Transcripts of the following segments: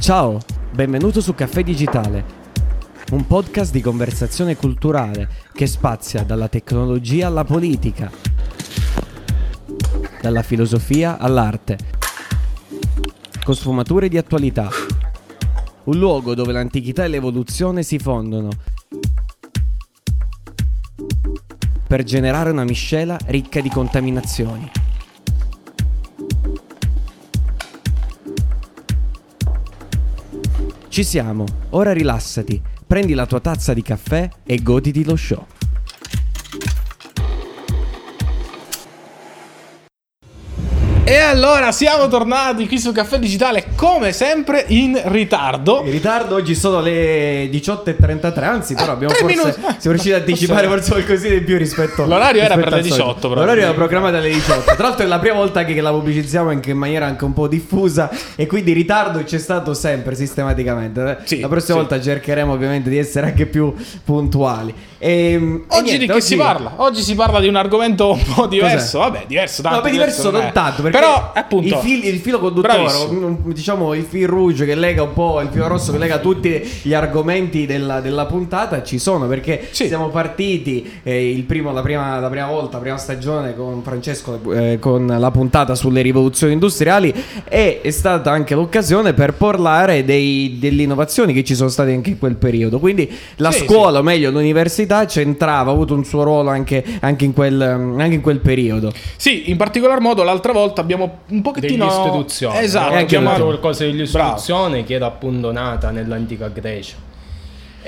Ciao, benvenuto su Caffè Digitale, un podcast di conversazione culturale che spazia dalla tecnologia alla politica, dalla filosofia all'arte, con sfumature di attualità. Un luogo dove l'antichità e l'evoluzione si fondono per generare una miscela ricca di contaminazioni. Ci siamo, ora rilassati, prendi la tua tazza di caffè e goditi lo show. E allora siamo tornati qui su Caffè Digitale come sempre in ritardo. In ritardo oggi sono le 18.33, anzi però abbiamo forse minuti. Eh, siamo riusciti ad anticipare forse- qualcosina di più rispetto L'orario era rispetto per le al solito. 18 però. L'orario era programmato alle 18. Tra l'altro è la prima volta che la pubblicizziamo anche in maniera anche un po' diffusa e quindi ritardo c'è stato sempre sistematicamente. Sì, la prossima sì. volta cercheremo ovviamente di essere anche più puntuali. E, e Oggi niente, di che si parla? Oggi si parla di un argomento un po' diverso. Vabbè, diverso tanto. No, beh, diverso non tanto, perché Però, appunto, il, fil- il filo conduttore, diciamo il fil rouge che lega un po', il filo rosso che lega tutti gli argomenti della, della puntata ci sono, perché Sì. siamo partiti eh, il primo, la, prima, la prima volta, la prima stagione con Francesco eh, con la puntata sulle rivoluzioni industriali e è stata anche l'occasione per parlare dei- delle innovazioni che ci sono state anche in quel periodo. Quindi la Sì, scuola, o meglio l'università, c'entrava, ha avuto un suo ruolo anche, anche in, quel, anche in quel periodo. Sì, in particolar modo l'altra volta abbiamo un pochettino dell'istituzione. Esatto, abbiamo l'ultimo. qualcosa dell'istituzione che era appunto nata nell'antica Grecia.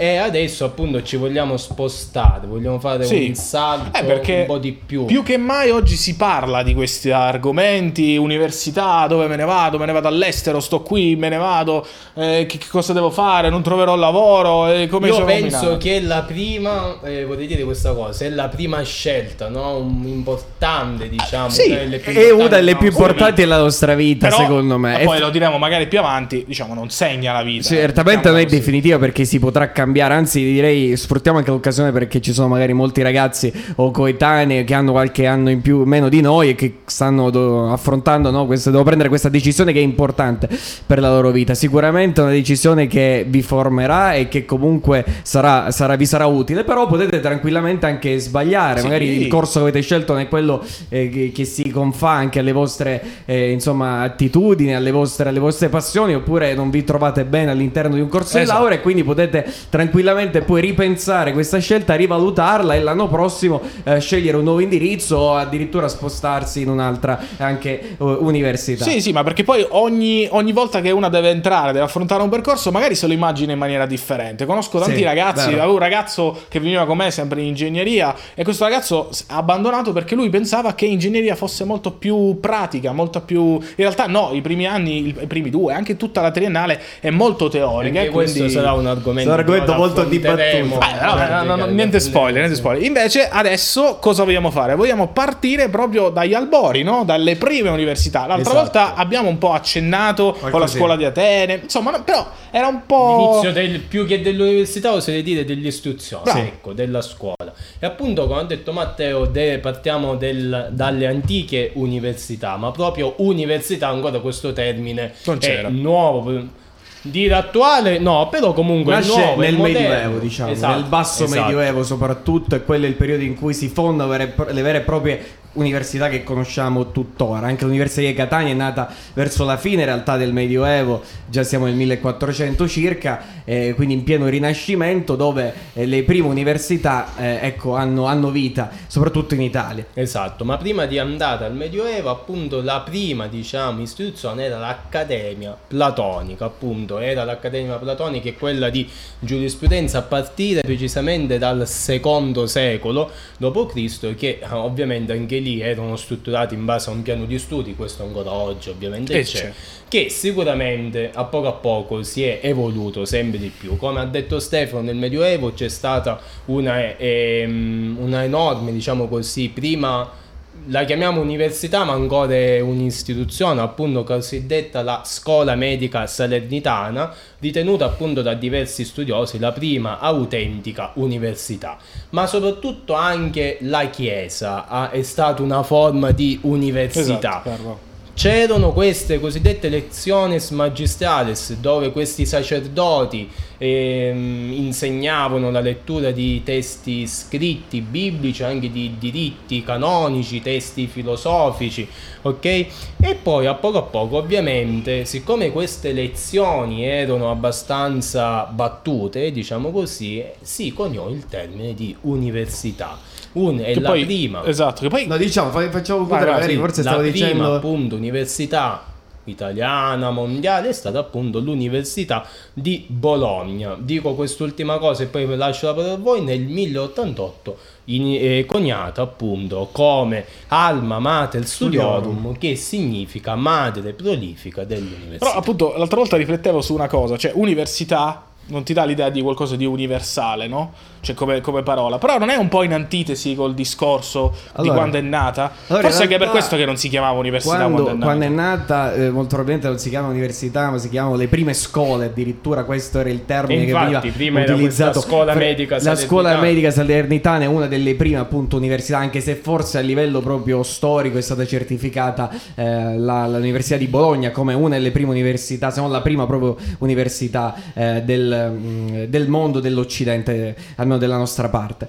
E adesso appunto ci vogliamo spostare, vogliamo fare Sì. un salto Eh, un po' di più. Più che mai oggi si parla di questi argomenti, università, dove me ne vado, me ne vado all'estero, sto qui, me ne vado, eh, che, che cosa devo fare, non troverò lavoro, eh, come Io penso combinato. che la prima, eh, vorrei dire questa cosa, è la prima scelta, no? Un- importante, diciamo. Sì, una delle più È una importanti delle più importanti della nostra vita, Però, secondo me. e poi f- lo diremo magari più avanti, diciamo, non segna la vita. Certamente non è Diciamola così. definitiva perché si potrà cambiare, anzi direi sfruttiamo anche l'occasione perché ci sono magari molti ragazzi o coetanei che hanno qualche anno in più meno di noi e che stanno do- affrontando, no, questa- devono prendere questa decisione che è importante per la loro vita. Sicuramente è una decisione che vi formerà e che comunque sarà, sarà- vi sarà utile, però potete tranquillamente anche sbagliare, Sì. magari il corso che avete scelto non è quello eh, che, che si confà anche alle vostre eh, insomma, attitudini, alle vostre, alle vostre passioni, oppure non vi trovate bene all'interno di un corso di Esatto. laurea e quindi potete tranquillamente poi ripensare questa scelta, rivalutarla e l'anno prossimo eh, scegliere un nuovo indirizzo o addirittura spostarsi in un'altra anche eh, università. Sì, sì, ma perché poi ogni, ogni volta che una deve entrare, deve affrontare un percorso, magari se lo immagina in maniera differente. Conosco tanti Sì, ragazzi, vero. avevo un ragazzo che veniva con me sempre in ingegneria e questo ragazzo ha abbandonato perché lui pensava che ingegneria fosse molto più pratica, molto più... In realtà no, i primi anni, i primi due, anche tutta la triennale è molto teorica. E questo quindi... sarà un argomento, Sarà un argomento che molto dibattuto. Eh, no, no, no, niente spoiler, niente spoiler. Invece adesso cosa vogliamo fare? Vogliamo partire proprio dagli albori, no? Dalle prime università. L'altra Esatto. volta abbiamo un po' accennato con la scuola di Atene, insomma, però era un po'... L'inizio del, più che dell'università, oserei dire dell'istruzione, Bravo. ecco, della scuola. E appunto, come ha detto Matteo, de- partiamo del- dalle antiche università, ma proprio università, ancora questo termine Non è c'era. nuovo. Dire attuale, no, però comunque Nasce nuovo, nel moderno. Medioevo, diciamo, Esatto, nel basso esatto. Medioevo soprattutto, e quello è il periodo in cui si fondano le vere e proprie università che conosciamo tuttora. Anche l'Università di Catania è nata verso la fine in realtà del Medioevo, già siamo nel 1400 circa, eh, quindi in pieno rinascimento, dove eh, le prime università eh, ecco, hanno, hanno vita, soprattutto in Italia. Esatto, ma prima di andare al Medioevo, appunto, la prima, diciamo, istituzione era l'Accademia Platonica, appunto, era l'Accademia Platonica, che è quella di giurisprudenza a partire precisamente dal secondo secolo d.C., che eh, ovviamente anche lì erano strutturati in base a un piano di studi, questo ancora oggi ovviamente Eh, c'è, c'è. che sicuramente a poco a poco si è evoluto sempre di più. Come ha detto Stefano, nel Medioevo c'è stata una, ehm, una enorme, diciamo così, prima la chiamiamo università, ma ancora è un'istituzione, appunto cosiddetta la Scuola Medica Salernitana, ritenuta appunto da diversi studiosi la prima autentica università. Ma soprattutto anche la Chiesa ha- è stata una forma di università. Esatto. C'erano queste cosiddette lectiones magistrales dove questi sacerdoti ehm, insegnavano la lettura di testi scritti biblici, anche di diritti canonici, testi filosofici, ok? E poi a poco a poco, ovviamente, siccome queste lezioni erano abbastanza battute, diciamo così, si coniò il termine di università. Un, è Che la poi- prima Esatto, che poi No, diciamo, fa- facciamo Vai, vai, magari sì. forse la stavo prima dicendo... appunto università italiana mondiale è stata appunto l'università di Bologna dico quest'ultima cosa e poi vi lascio la parola a voi nel 1088 in- eh, coniata appunto come alma mater studiorum che significa madre prolifica dell'università Però appunto l'altra volta riflettevo su una cosa, cioè università non ti dà l'idea di qualcosa di universale, no? Cioè come, come parola. Però non è un po' in antitesi col discorso di Allora- quando è nata? allora, Forse è che è per questo che non si chiamava università quando, Quando, è nata. quando è nata, eh, molto probabilmente non si chiama università, ma si chiamano le prime scuole. Addirittura questo era il termine E che infatti, veniva utilizzato. questa scuola medica La scuola medica salernitana è una delle prime, appunto, università, anche se forse a livello proprio storico è stata certificata eh, la- l'Università di Bologna come una delle prime università, se non la prima proprio università eh, del, mm, del mondo, dell'Occidente, almeno della nostra parte.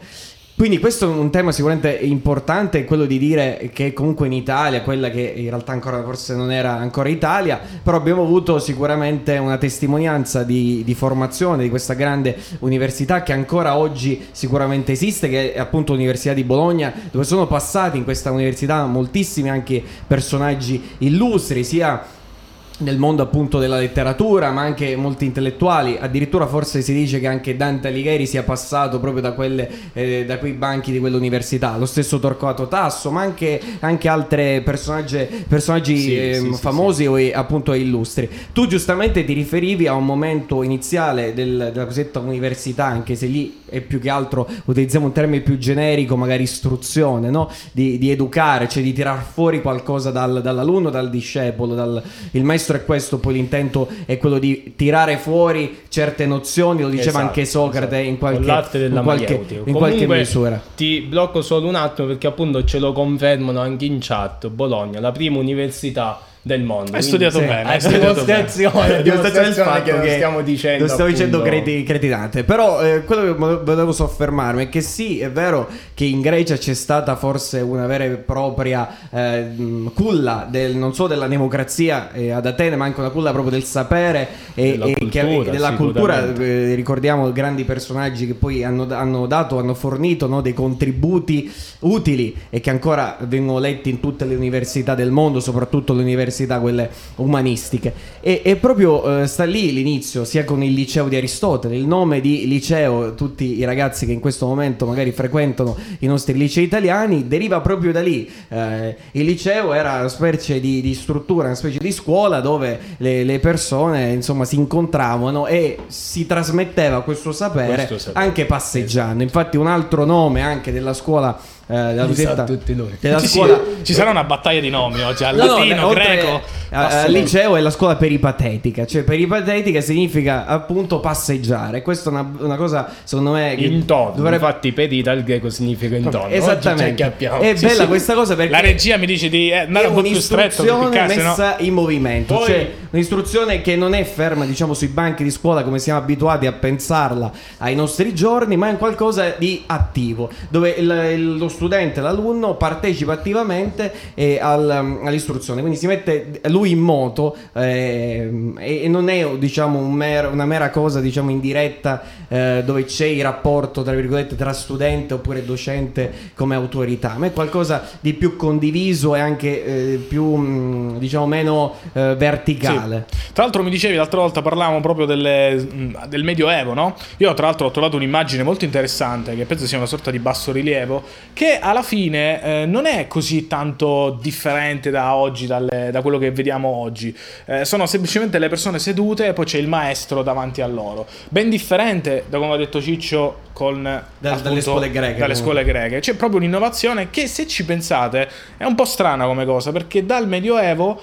Quindi questo è un tema sicuramente importante, quello di dire che comunque in Italia, quella che in realtà ancora forse non era ancora Italia, però abbiamo avuto sicuramente una testimonianza di, di formazione di questa grande università che ancora oggi sicuramente esiste, che è appunto l'Università di Bologna, dove sono passati in questa università moltissimi anche personaggi illustri, sia nel mondo appunto della letteratura, ma anche molti intellettuali. Addirittura forse si dice che anche Dante Alighieri sia passato proprio da, quelle, eh, da quei banchi di quell'università. Lo stesso Torquato Tasso, ma anche, anche altri personaggi, personaggi Sì, ehm, sì, sì, famosi o e, appunto illustri. Tu giustamente ti riferivi a un momento iniziale del- della cosiddetta università, anche se lì è più che altro utilizziamo un termine più generico, magari istruzione, no? di, di educare, cioè di tirar fuori qualcosa dal- dall'alunno, dal discepolo, dal, il maestro è questo, poi l'intento è quello di tirare fuori certe nozioni, lo diceva Esatto, anche Socrate esatto. in qualche, in qualche, in qualche misura. Ti blocco solo un attimo perché appunto ce lo confermano anche in chat. Bologna, la prima università del mondo. Hai studiato Sì, bene, Hai studiato dimostrazione, dimostrazione del fatto che, che stiamo dicendo lo stavo dicendo credi- cretinate. Però eh, quello che vo- volevo soffermarmi è che sì è vero che in Grecia c'è stata forse una vera e propria eh, culla del, non solo della democrazia eh, ad Atene ma anche una culla proprio del sapere e, Della e che- cultura, della cultura eh, ricordiamo grandi personaggi che poi hanno, hanno dato hanno fornito no, dei contributi utili e che ancora vengono letti in tutte le università del mondo soprattutto le università quelle umanistiche e, e proprio eh, sta lì l'inizio, sia con il liceo di Aristotele, il nome di liceo, tutti i ragazzi che in questo momento magari frequentano i nostri licei italiani, deriva proprio da lì. Eh, il liceo era una specie di, di struttura, una specie di scuola dove le, le persone insomma si incontravano e si trasmetteva questo sapere, Questo sapere. anche passeggiando. Infatti un altro nome anche della scuola... eh, della lui. della sì, scuola ci sarà una battaglia di nomi oggi, al No, no, latino, oltre greco. Al liceo è la scuola peripatetica, cioè peripatetica significa appunto passeggiare. Questa è una, una cosa secondo me che Intorno, dovrebbe- infatti pedi dal greco significa intorno. Oggi ci Esattamente. È Sì, bella sì. questa cosa perché La regia mi dice di eh, andare un po' più stretto per un'istruzione piccarsi, no? messa in movimento, Poi- cioè un'istruzione che non è ferma, diciamo, sui banchi di scuola come siamo abituati a pensarla ai nostri giorni, ma è un qualcosa di attivo, dove il- il- lo studente, l'alunno partecipa attivamente eh, al- all'istruzione, quindi si mette lui in moto ehm, e, non è diciamo un mer- una mera cosa diciamo in eh, dove c'è il rapporto tra tra studente oppure docente come autorità, ma è qualcosa di più condiviso e anche eh, più mh, diciamo meno eh, verticale. Sì. Tra l'altro mi dicevi l'altra volta parlavamo proprio delle- mh, del Medioevo, no? Io tra l'altro ho trovato un'immagine molto interessante che penso sia una sorta di basso rilievo che alla fine eh, non è così tanto differente da oggi, dalle- da quello che vediamo oggi. Eh, sono semplicemente le persone sedute e poi c'è il maestro davanti a loro. Ben differente da come ha detto Ciccio con dalle scuole greche, Dalle scuole greche. C'è proprio un'innovazione che se ci pensate è un po' strana come cosa perché dal Medioevo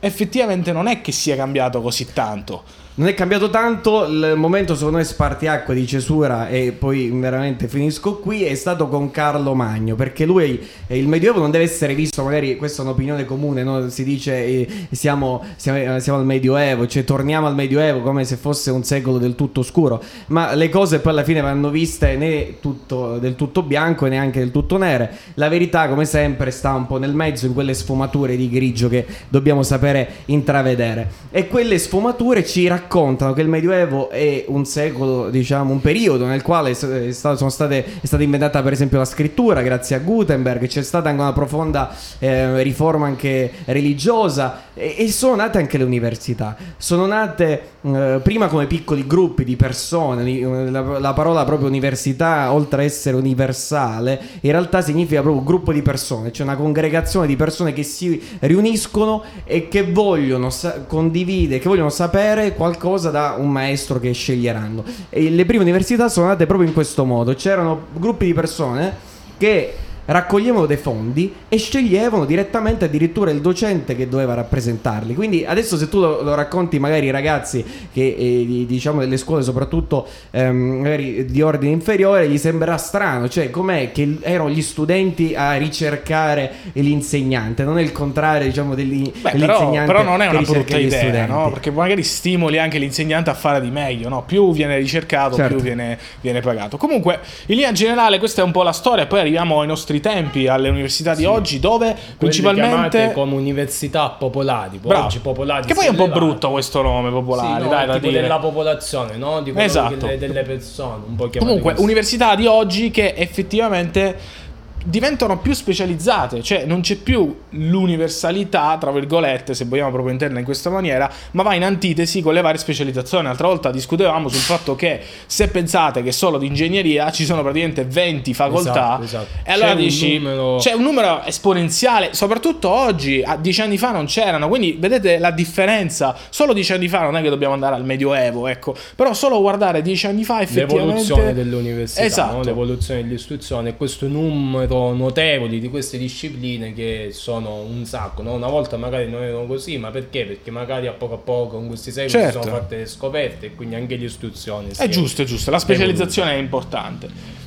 effettivamente non è che sia cambiato così tanto. Non è cambiato tanto, il momento secondo me spartiacque di cesura e poi veramente finisco qui è stato con Carlo Magno, perché lui eh, il Medioevo non deve essere visto, magari questa è un'opinione comune, no? si dice eh, siamo, siamo, siamo, al Medioevo, cioè torniamo al Medioevo come se fosse un secolo del tutto oscuro, ma le cose poi alla fine vanno viste né tutto, del tutto bianco e neanche del tutto nere, la verità come sempre sta un po' nel mezzo in quelle sfumature di grigio che dobbiamo sapere intravedere e quelle sfumature ci raccontano raccontano che il Medioevo è un secolo, diciamo, un periodo nel quale è, stato, state, è stata inventata per esempio la scrittura grazie a Gutenberg, c'è stata anche una profonda eh, riforma anche religiosa e, e, sono nate anche le università. Sono nate eh, prima come piccoli gruppi di persone, la, la, parola proprio università, oltre a essere universale, in realtà significa proprio gruppo di persone, cioè una congregazione di persone che si riuniscono e che vogliono sa- condividere, che vogliono sapere qualcosa da un maestro che sceglieranno. E le prime università sono nate proprio in questo modo, c'erano gruppi di persone che raccoglievano dei fondi e sceglievano direttamente addirittura il docente che doveva rappresentarli. Quindi adesso se tu lo, lo racconti magari ai ragazzi che eh, diciamo delle scuole soprattutto ehm, magari di ordine inferiore gli sembrerà strano, cioè com'è che erano gli studenti a ricercare l'insegnante, non è il contrario diciamo degli, Beh, dell'insegnante. Però, però non è una brutta idea, no? Perché magari stimoli anche l'insegnante a fare di meglio, no? Più viene ricercato, certo. più viene, viene pagato. Comunque, in linea generale questa è un po' la storia, poi arriviamo ai nostri nostri tempi, alle università di sì. oggi, dove Quelle principalmente come università popolari, oggi popolari. Che poi è un po' brutto questo nome popolare, sì, no, dai, da dire. della popolazione, no? Di esatto. delle, delle persone, un po' Comunque, così. università di oggi che effettivamente diventano più specializzate, cioè non c'è più l'universalità, tra virgolette, se vogliamo proprio interna in questa maniera, ma va in antitesi con le varie specializzazioni. L'altra volta discutevamo sul fatto che se pensate che solo di ingegneria ci sono praticamente 20 facoltà, esatto, esatto. e allora c'è dici un numero... c'è un numero esponenziale, soprattutto oggi, a dieci anni fa non c'erano, quindi vedete la differenza, solo dieci anni fa non è che dobbiamo andare al Medioevo, ecco, però solo guardare dieci anni fa effettivamente... L'evoluzione dell'università, esatto. no? l'evoluzione dell'istruzione, questo numero notevoli di queste discipline che sono un sacco. No? Una volta magari non erano così, ma perché? Perché magari a poco a poco con questi secoli certo. si sono fatte le scoperte e quindi anche l'istruzione. È giusto, è giusto, la specializzazione è importante.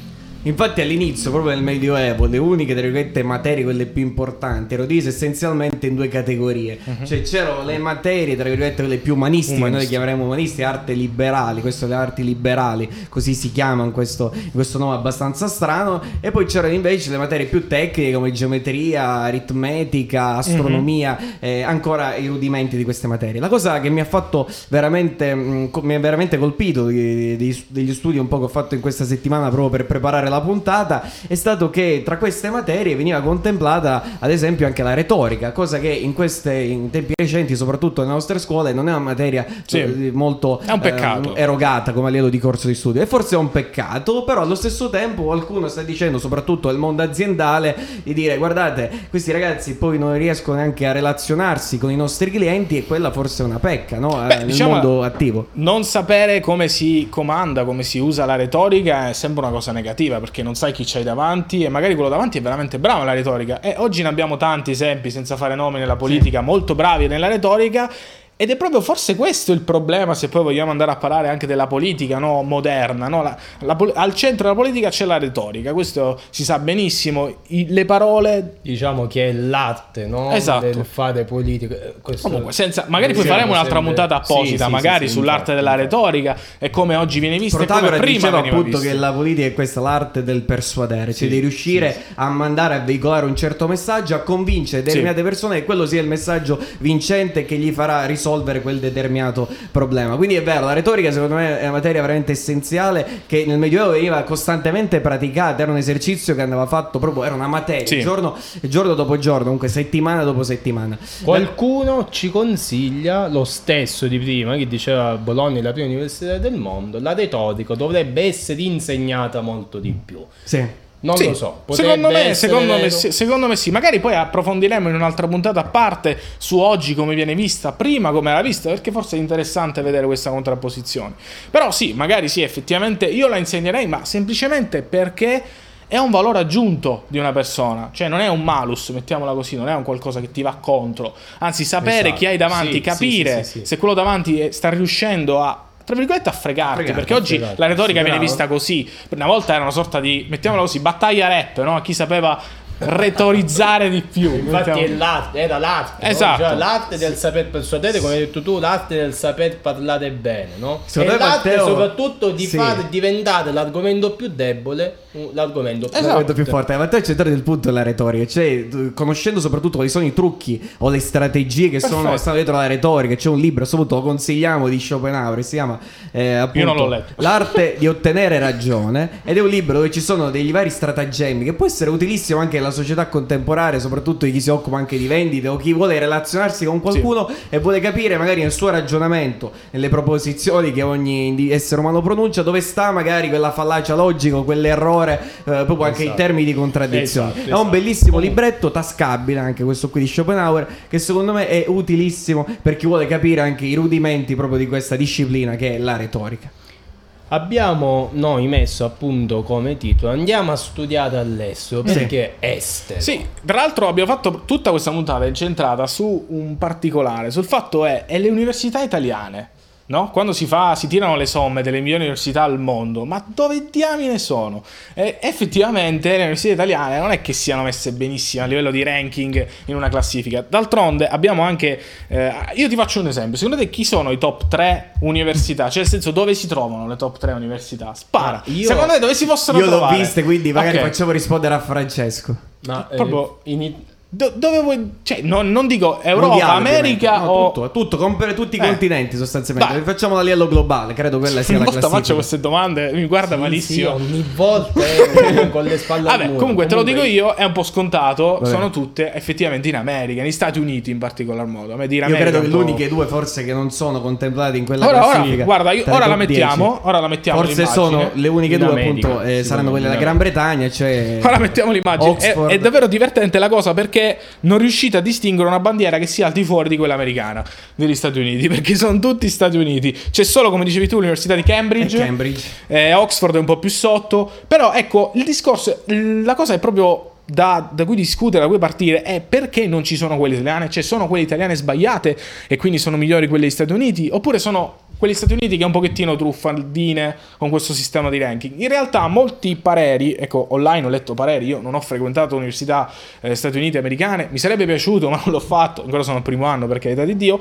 Infatti all'inizio, proprio nel Medioevo, le uniche tra materie, quelle più importanti, erano divise essenzialmente in due categorie. Uh-huh. Cioè c'erano le materie, tra virgolette, quelle più umanistiche, Umanista. noi le chiameremo umanisti, arte liberali, queste le arti liberali, così si chiamano questo, questo nome abbastanza strano, e poi c'erano invece le materie più tecniche come geometria, aritmetica, astronomia, uh-huh. eh, ancora i rudimenti di queste materie. La cosa che mi ha fatto veramente, mh, mi ha veramente colpito di, di, degli studi un po' che ho fatto in questa settimana proprio per preparare la la puntata è stato che tra queste materie veniva contemplata ad esempio anche la retorica, cosa che in, queste, in tempi recenti, soprattutto nelle nostre scuole, non è una materia sì. Eh, molto un eh, erogata come a livello di corso di studio. E forse è un peccato, però allo stesso tempo qualcuno sta dicendo, soprattutto nel mondo aziendale, di dire guardate, questi ragazzi poi non riescono neanche a relazionarsi con i nostri clienti e quella forse è una pecca no? Beh, nel diciamo, mondo attivo. Non sapere come si comanda, come si usa la retorica è sempre una cosa negativa perché non sai chi c'hai davanti e magari quello davanti è veramente bravo nella retorica. E oggi ne abbiamo tanti esempi, senza fare nomi nella politica, sì. molto bravi nella retorica ed è proprio forse questo il problema, se poi vogliamo andare a parlare anche della politica no, moderna. No? La, la, al centro della politica c'è la retorica, questo si sa benissimo. I, le parole. Diciamo che è l'arte no? esatto. del fare politica. Eh, questo Comunque, senza, magari poi faremo un'altra sempre... puntata apposita, sì, magari sì, sì, sull'arte della retorica e come oggi viene vista. Protagora prima diceva appunto vista. che la politica è questa l'arte del persuadere, cioè di riuscire a mandare a veicolare un certo messaggio, a convincere determinate persone che quello sia il messaggio vincente che gli farà risolvere risolvere quel determinato problema. Quindi è vero, la retorica secondo me è una materia veramente essenziale che nel Medioevo veniva costantemente praticata, era un esercizio che andava fatto proprio, era una materia, sì. giorno, giorno, dopo giorno, comunque settimana dopo settimana. Qualcuno ci consiglia lo stesso di prima, che diceva Bologna è la prima università del mondo, la retorica dovrebbe essere insegnata molto di più. Sì. Non sì, lo so. Secondo me, secondo, me sì, secondo me, sì, Magari poi approfondiremo in un'altra puntata a parte su oggi come viene vista, prima come era vista, perché forse è interessante vedere questa contrapposizione. Però sì, magari sì, effettivamente io la insegnerei, ma semplicemente perché è un valore aggiunto di una persona, cioè non è un malus, mettiamola così, non è un qualcosa che ti va contro, anzi sapere Esatto. chi hai davanti, Sì, capire sì, se quello davanti sta riuscendo a tra virgolette a fregarti, fregarti, perché oggi a fregarti. la retorica viene bravo. vista così. Una volta era una sorta di, mettiamola così, battaglia rap, no? Chi sapeva retorizzare di più. Infatti mettiamo- è l'arte, era l'arte, no? Esatto. Cioè, l'arte del saper persuadere, come hai detto tu, l'arte del saper parlare bene, no? Secondo e l'arte Matteo- soprattutto di Sì. far diventare l'argomento più debole l'argomento più Esatto. Più forte. Ma te il centro del punto è la retorica. Cioè, conoscendo soprattutto quali sono i trucchi o le strategie che sono, Perfetto. stanno dietro la retorica. C'è un libro, soprattutto lo consigliamo di Schopenhauer. Si chiama eh, appunto, Io non l'ho letto. L'arte di ottenere ragione. Ed è un libro dove ci sono degli vari stratagemmi che può essere utilissimo anche nella società contemporanea, soprattutto di chi si occupa anche di vendite o chi vuole relazionarsi con qualcuno e vuole capire magari nel suo ragionamento, nelle proposizioni che ogni essere umano pronuncia, dove sta magari quella fallacia logica quell'errore, eh, proprio anche in Esatto. termini di contraddizione. Esatto, è un esatto. bellissimo libretto tascabile, anche questo qui di Schopenhauer, che secondo me è utilissimo per chi vuole capire anche i rudimenti proprio di questa disciplina che è la retorica. Abbiamo noi messo appunto come titolo andiamo a studiare all'estero Sì. perché estero Sì, tra l'altro abbiamo fatto tutta questa puntata incentrata su un particolare, sul fatto è, è le università italiane, no? Quando si fa, si tirano le somme delle migliori università al mondo, ma dove diamine sono? E effettivamente le università italiane non è che siano messe benissimo a livello di ranking in una classifica. D'altronde abbiamo anche, eh, io ti faccio un esempio, secondo te chi sono i top 3 università? Cioè nel senso dove si trovano le top 3 università? Spara. Ah, io- secondo te dove si possono Io l'ho trovare? viste, quindi magari Ok. facciamo rispondere a Francesco. Ma, eh, Proprio- in It- Do- dove vuoi. Cioè, non, non dico Europa, Mondiale, America. No, o. tutto, tutto, compare tutti i Eh. continenti sostanzialmente. Li facciamo a livello globale, credo quella sia la classifica. faccio queste domande, mi guarda Sì, malissimo. sì, ogni volta con le spalle al Vabbè, muro. comunque te lo dico Comunque- io, è un po' scontato. Vabbè. Sono tutte effettivamente in America, negli Stati Uniti in particolar modo. A me dire Io America credo che le uniche due forse che non sono contemplate in quella Ora, ora, classifica. guarda, io- ora la mettiamo. 10. Ora la mettiamo. Forse l'immagine. sono le uniche In due, America, appunto, eh, saranno quelle della Gran Bretagna. Cioè Ora mettiamo l'immagine. È davvero divertente la cosa perché non riuscite a distinguere una bandiera che sia al di fuori di quella americana degli Stati Uniti. Perché sono tutti Stati Uniti. C'è solo, come dicevi tu, l'Università di Cambridge. Cambridge. Eh, Oxford è un po' più sotto. Però ecco, il discorso, la cosa è proprio da, da cui discutere, da cui partire, è perché non ci sono quelle italiane? Cioè, sono quelle italiane sbagliate e quindi sono migliori quelle degli Stati Uniti? Oppure sono quegli Stati Uniti che un pochettino truffaldine con questo sistema di ranking? In realtà, molti pareri, ecco, online ho letto pareri, io non ho frequentato università eh, Stati Uniti americane, mi sarebbe piaciuto, ma non l'ho fatto, ancora sono al primo anno, per carità di Dio.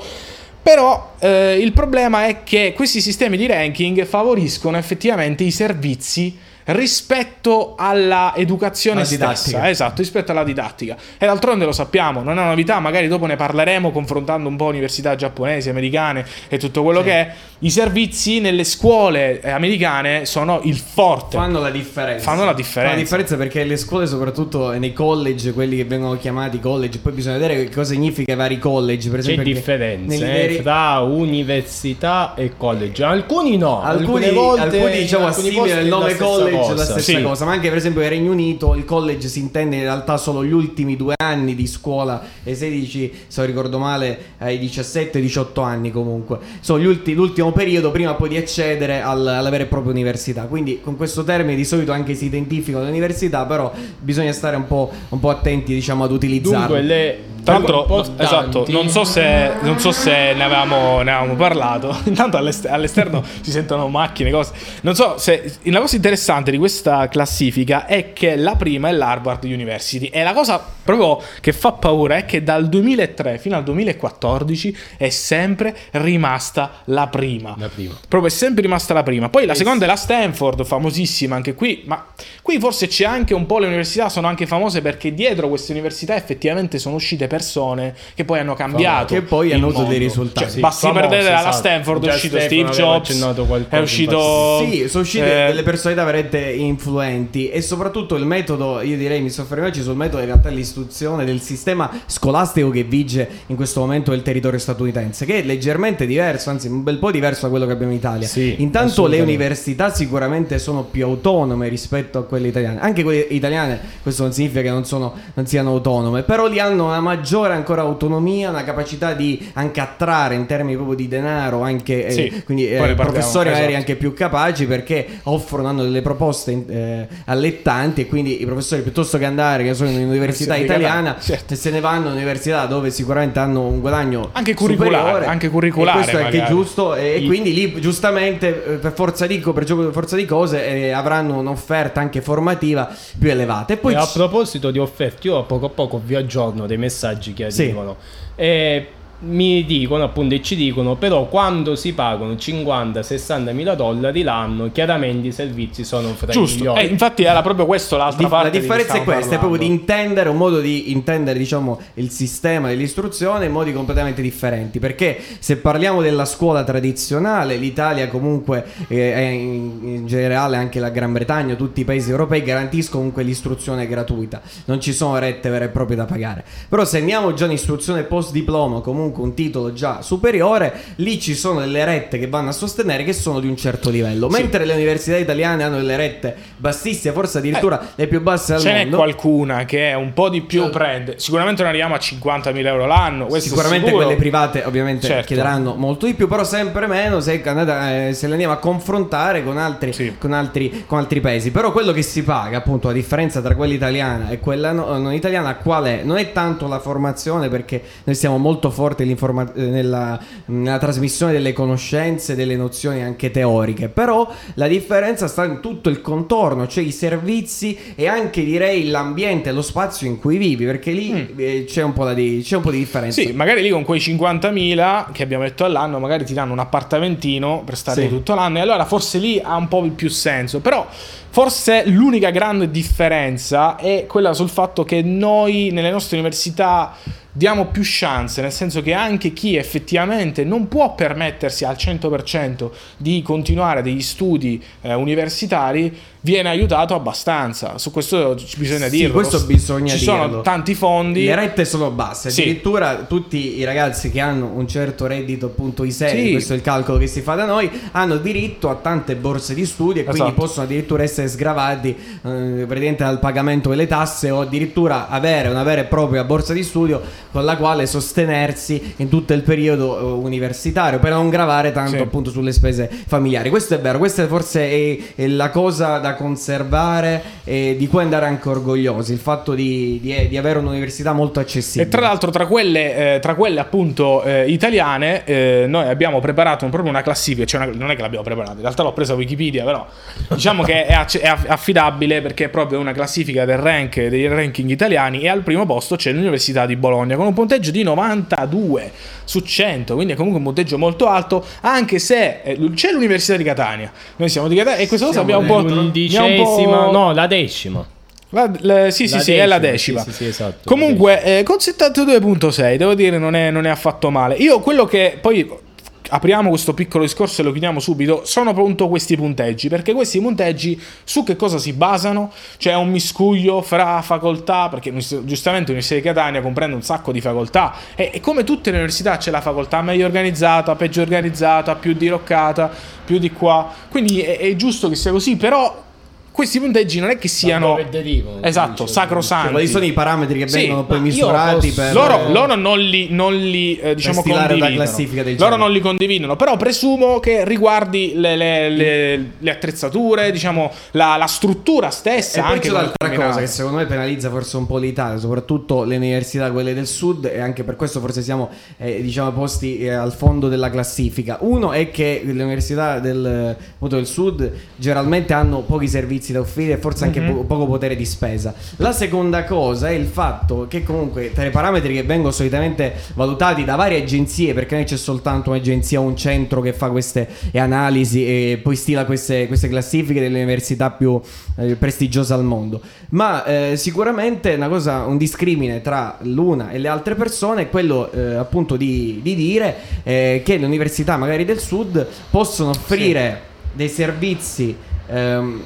Però eh, il problema è che questi sistemi di ranking favoriscono effettivamente i servizi rispetto alla educazione stessa, didattica. esatto, rispetto alla didattica. E d'altronde lo sappiamo, non è una novità, magari dopo ne parleremo confrontando un po' università giapponesi, americane e tutto quello che è. I servizi nelle scuole eh, americane sono il forte. Fanno la differenza. Fanno la differenza. Fanno la differenza perché le scuole, soprattutto nei college, quelli che vengono chiamati college, poi bisogna vedere che cosa significa i vari college. Per C'è esempio, perché differenza eh, veri- tra università e college. Alcuni no, Alcuni, alcune volte, alcuni diciamo assimilano posti il nome stessa college cosa. la stessa Sì. cosa, ma anche per esempio nel Regno Unito il college si intende in realtà solo gli ultimi due anni di scuola, ai 16, se non ricordo male, ai 17-18 anni comunque. Sono gli ulti- l'ultimo periodo prima poi di accedere al- alla vera e propria università. Quindi con questo termine di solito anche si identificano le università, però bisogna stare un po', un po' attenti diciamo ad utilizzarle. Dunque le Tra l'altro, esatto, non so se, non so se ne, avevamo, ne avevamo parlato. Intanto all'est- all'esterno si sentono macchine, cose. Non so se. La cosa interessante di questa classifica è che la prima è l'Harvard University. E la cosa proprio che fa paura è che dal 2003 fino al 2014 è sempre rimasta la prima. La prima. Proprio è sempre rimasta la prima. Poi la seconda è la Stanford, famosissima anche qui. Ma qui forse c'è anche un po' le università, sono anche famose perché dietro queste università effettivamente sono uscite persone che poi hanno cambiato. Che poi hanno avuto dei risultati. Cioè, Sì, basti perdere alla esatto. Stanford, è uscito Steve Jobs. È uscito. Sì, sono uscite eh, delle personalità veramente influenti e soprattutto il metodo, io direi mi soffermerci sul metodo in realtà dell'istruzione del sistema scolastico che vige in questo momento del territorio statunitense, che è leggermente diverso, anzi un bel po' diverso da quello che abbiamo in Italia. Sì, Intanto le università sicuramente sono più autonome rispetto a quelle italiane, anche quelle italiane questo non significa che non, sono, non siano autonome, però lì hanno una maggiore ancora autonomia, una capacità di anche attrarre in termini proprio di denaro, anche Sì, eh, quindi eh, professori magari esatto. anche più capaci perché offrono hanno delle proposte eh, allettanti e quindi i professori piuttosto che andare che sono in un'università Università italiana certo. se ne vanno in università dove sicuramente hanno un guadagno Anche curriculare, superiore. anche curriculare e questo è anche magari. giusto e Il- quindi lì giustamente eh, per forza di, per gioco- per forza di cose eh, avranno un'offerta anche formativa più elevata e poi e a proposito di offerte, io a poco a poco vi aggiorno dei messaggi che Sì. arrivano. E mi dicono appunto e ci dicono però quando si pagano 50-60 mila dollari l'anno chiaramente i servizi sono fra i Giusto. migliori. Eh, infatti era proprio questo l'altra Dif- parte la di differenza è stavamo questa, è proprio di parlando. intendere un modo di intendere, diciamo, il sistema dell'istruzione in modi completamente differenti. Perché se parliamo della scuola tradizionale, l'Italia comunque eh, è in, in generale anche la Gran Bretagna, tutti i paesi europei garantiscono comunque l'istruzione gratuita. Non ci sono rette vere e proprie da pagare. Però se andiamo già in istruzione post diploma, comunque un titolo già superiore, lì ci sono delle rette che vanno a sostenere che sono di un certo livello. Mentre le università italiane hanno delle rette bassissime, forse addirittura le più basse al Ce n'è mondo. qualcuna che è un po' di più prende. Sicuramente non arriviamo a 50.000 euro l'anno. Sicuramente quelle private ovviamente Certo. chiederanno molto di più, però sempre meno se, andate- eh, se le andiamo a confrontare con altri, Sì. con, altri, con altri paesi. Però quello che si paga, appunto, la differenza tra quella italiana e quella no- non italiana, qual è? Non è tanto la formazione, perché noi siamo molto forti nell'informa- eh, nella, nella trasmissione delle conoscenze, delle nozioni anche teoriche, però la differenza sta in tutto il contorno, cioè i servizi e anche direi l'ambiente, lo spazio in cui vivi, perché lì eh, c'è, un di- c'è un po' di differenza. Mm. Sì, magari lì con quei 50.000 che abbiamo detto all'anno, magari ti danno un appartamentino per stare Sì. tutto l'anno e allora forse lì ha un po' più senso. Però forse l'unica grande differenza è quella sul fatto che noi nelle nostre università diamo più chance, nel senso che anche chi effettivamente non può permettersi al 100% di continuare degli studi eh, universitari viene aiutato abbastanza. Su questo bisogna Sì, dirlo. questo bisogna Ci dirlo. sono tanti fondi. Le rette sono basse, Sì. addirittura tutti i ragazzi che hanno un certo reddito appunto i seri, Sì. questo è il calcolo che si fa da noi, hanno diritto a tante borse di studio e quindi Esatto. possono addirittura essere sgravati eh, praticamente dal pagamento delle tasse o addirittura avere una vera e propria borsa di studio con la quale sostenersi in tutto il periodo eh, universitario per non gravare tanto Sì. appunto sulle spese familiari. Questo è vero, questa forse è, è la cosa da conservare e di cui andare anche orgogliosi, il fatto di, di- di avere un'università molto accessibile. E tra l'altro, tra quelle, eh, tra quelle appunto eh, italiane, eh, noi abbiamo preparato un- proprio una classifica. Cioè una- non è che l'abbiamo preparata, in realtà l'ho presa Wikipedia, però diciamo che è, è aff- affidabile perché è proprio una classifica del rank, dei ranking italiani. E al primo posto c'è l'Università di Bologna con un punteggio di 92 su 100, quindi è comunque un punteggio molto alto. Anche se eh, c'è l'Università di Catania, noi siamo di Catania, e questa cosa abbiamo un po'. Po'- no, la decima. la- la- sì, sì, La sì, è la decima, decima. sì, sì, sì, esatto, Comunque, eh, con 72.6, devo dire, non è, non è affatto male. Io quello che poi apriamo questo piccolo discorso e lo chiudiamo subito. Sono appunto questi punteggi, perché questi punteggi su che cosa si basano? C'è un miscuglio fra facoltà, perché giustamente l'Università di Catania comprende un sacco di facoltà e, e come tutte le università c'è la facoltà meglio organizzata, peggio organizzata, più diroccata, più di qua. Quindi è, è giusto che sia così, però questi punteggi non è che siano derivano, esatto, dice. sacrosanti. Quali sono i parametri che Sì, vengono poi misurati posso- per loro, loro non li, non li, eh, diciamo condividono. classifica del loro non li condividono, però presumo che riguardi le, le- le- le attrezzature, diciamo la, la struttura E stessa. poi anche c'è un'altra cosa che secondo me penalizza forse un po' l'Italia, soprattutto le università, quelle del sud, e anche per questo forse siamo eh, diciamo posti eh, al fondo della classifica. Uno è che le università del, del sud generalmente hanno pochi servizi da offrire e forse anche Mhm. po- poco potere di spesa. La seconda cosa è il fatto che comunque tra i parametri che vengono solitamente valutati da varie agenzie, perché non c'è soltanto un'agenzia o un centro che fa queste analisi e poi stila queste, queste classifiche delle università più eh, prestigiose al mondo. Ma eh, sicuramente una cosa, un discrimine tra l'una e le altre persone è quello eh, appunto di, di dire eh, che le università magari del sud possono offrire dei servizi ehm,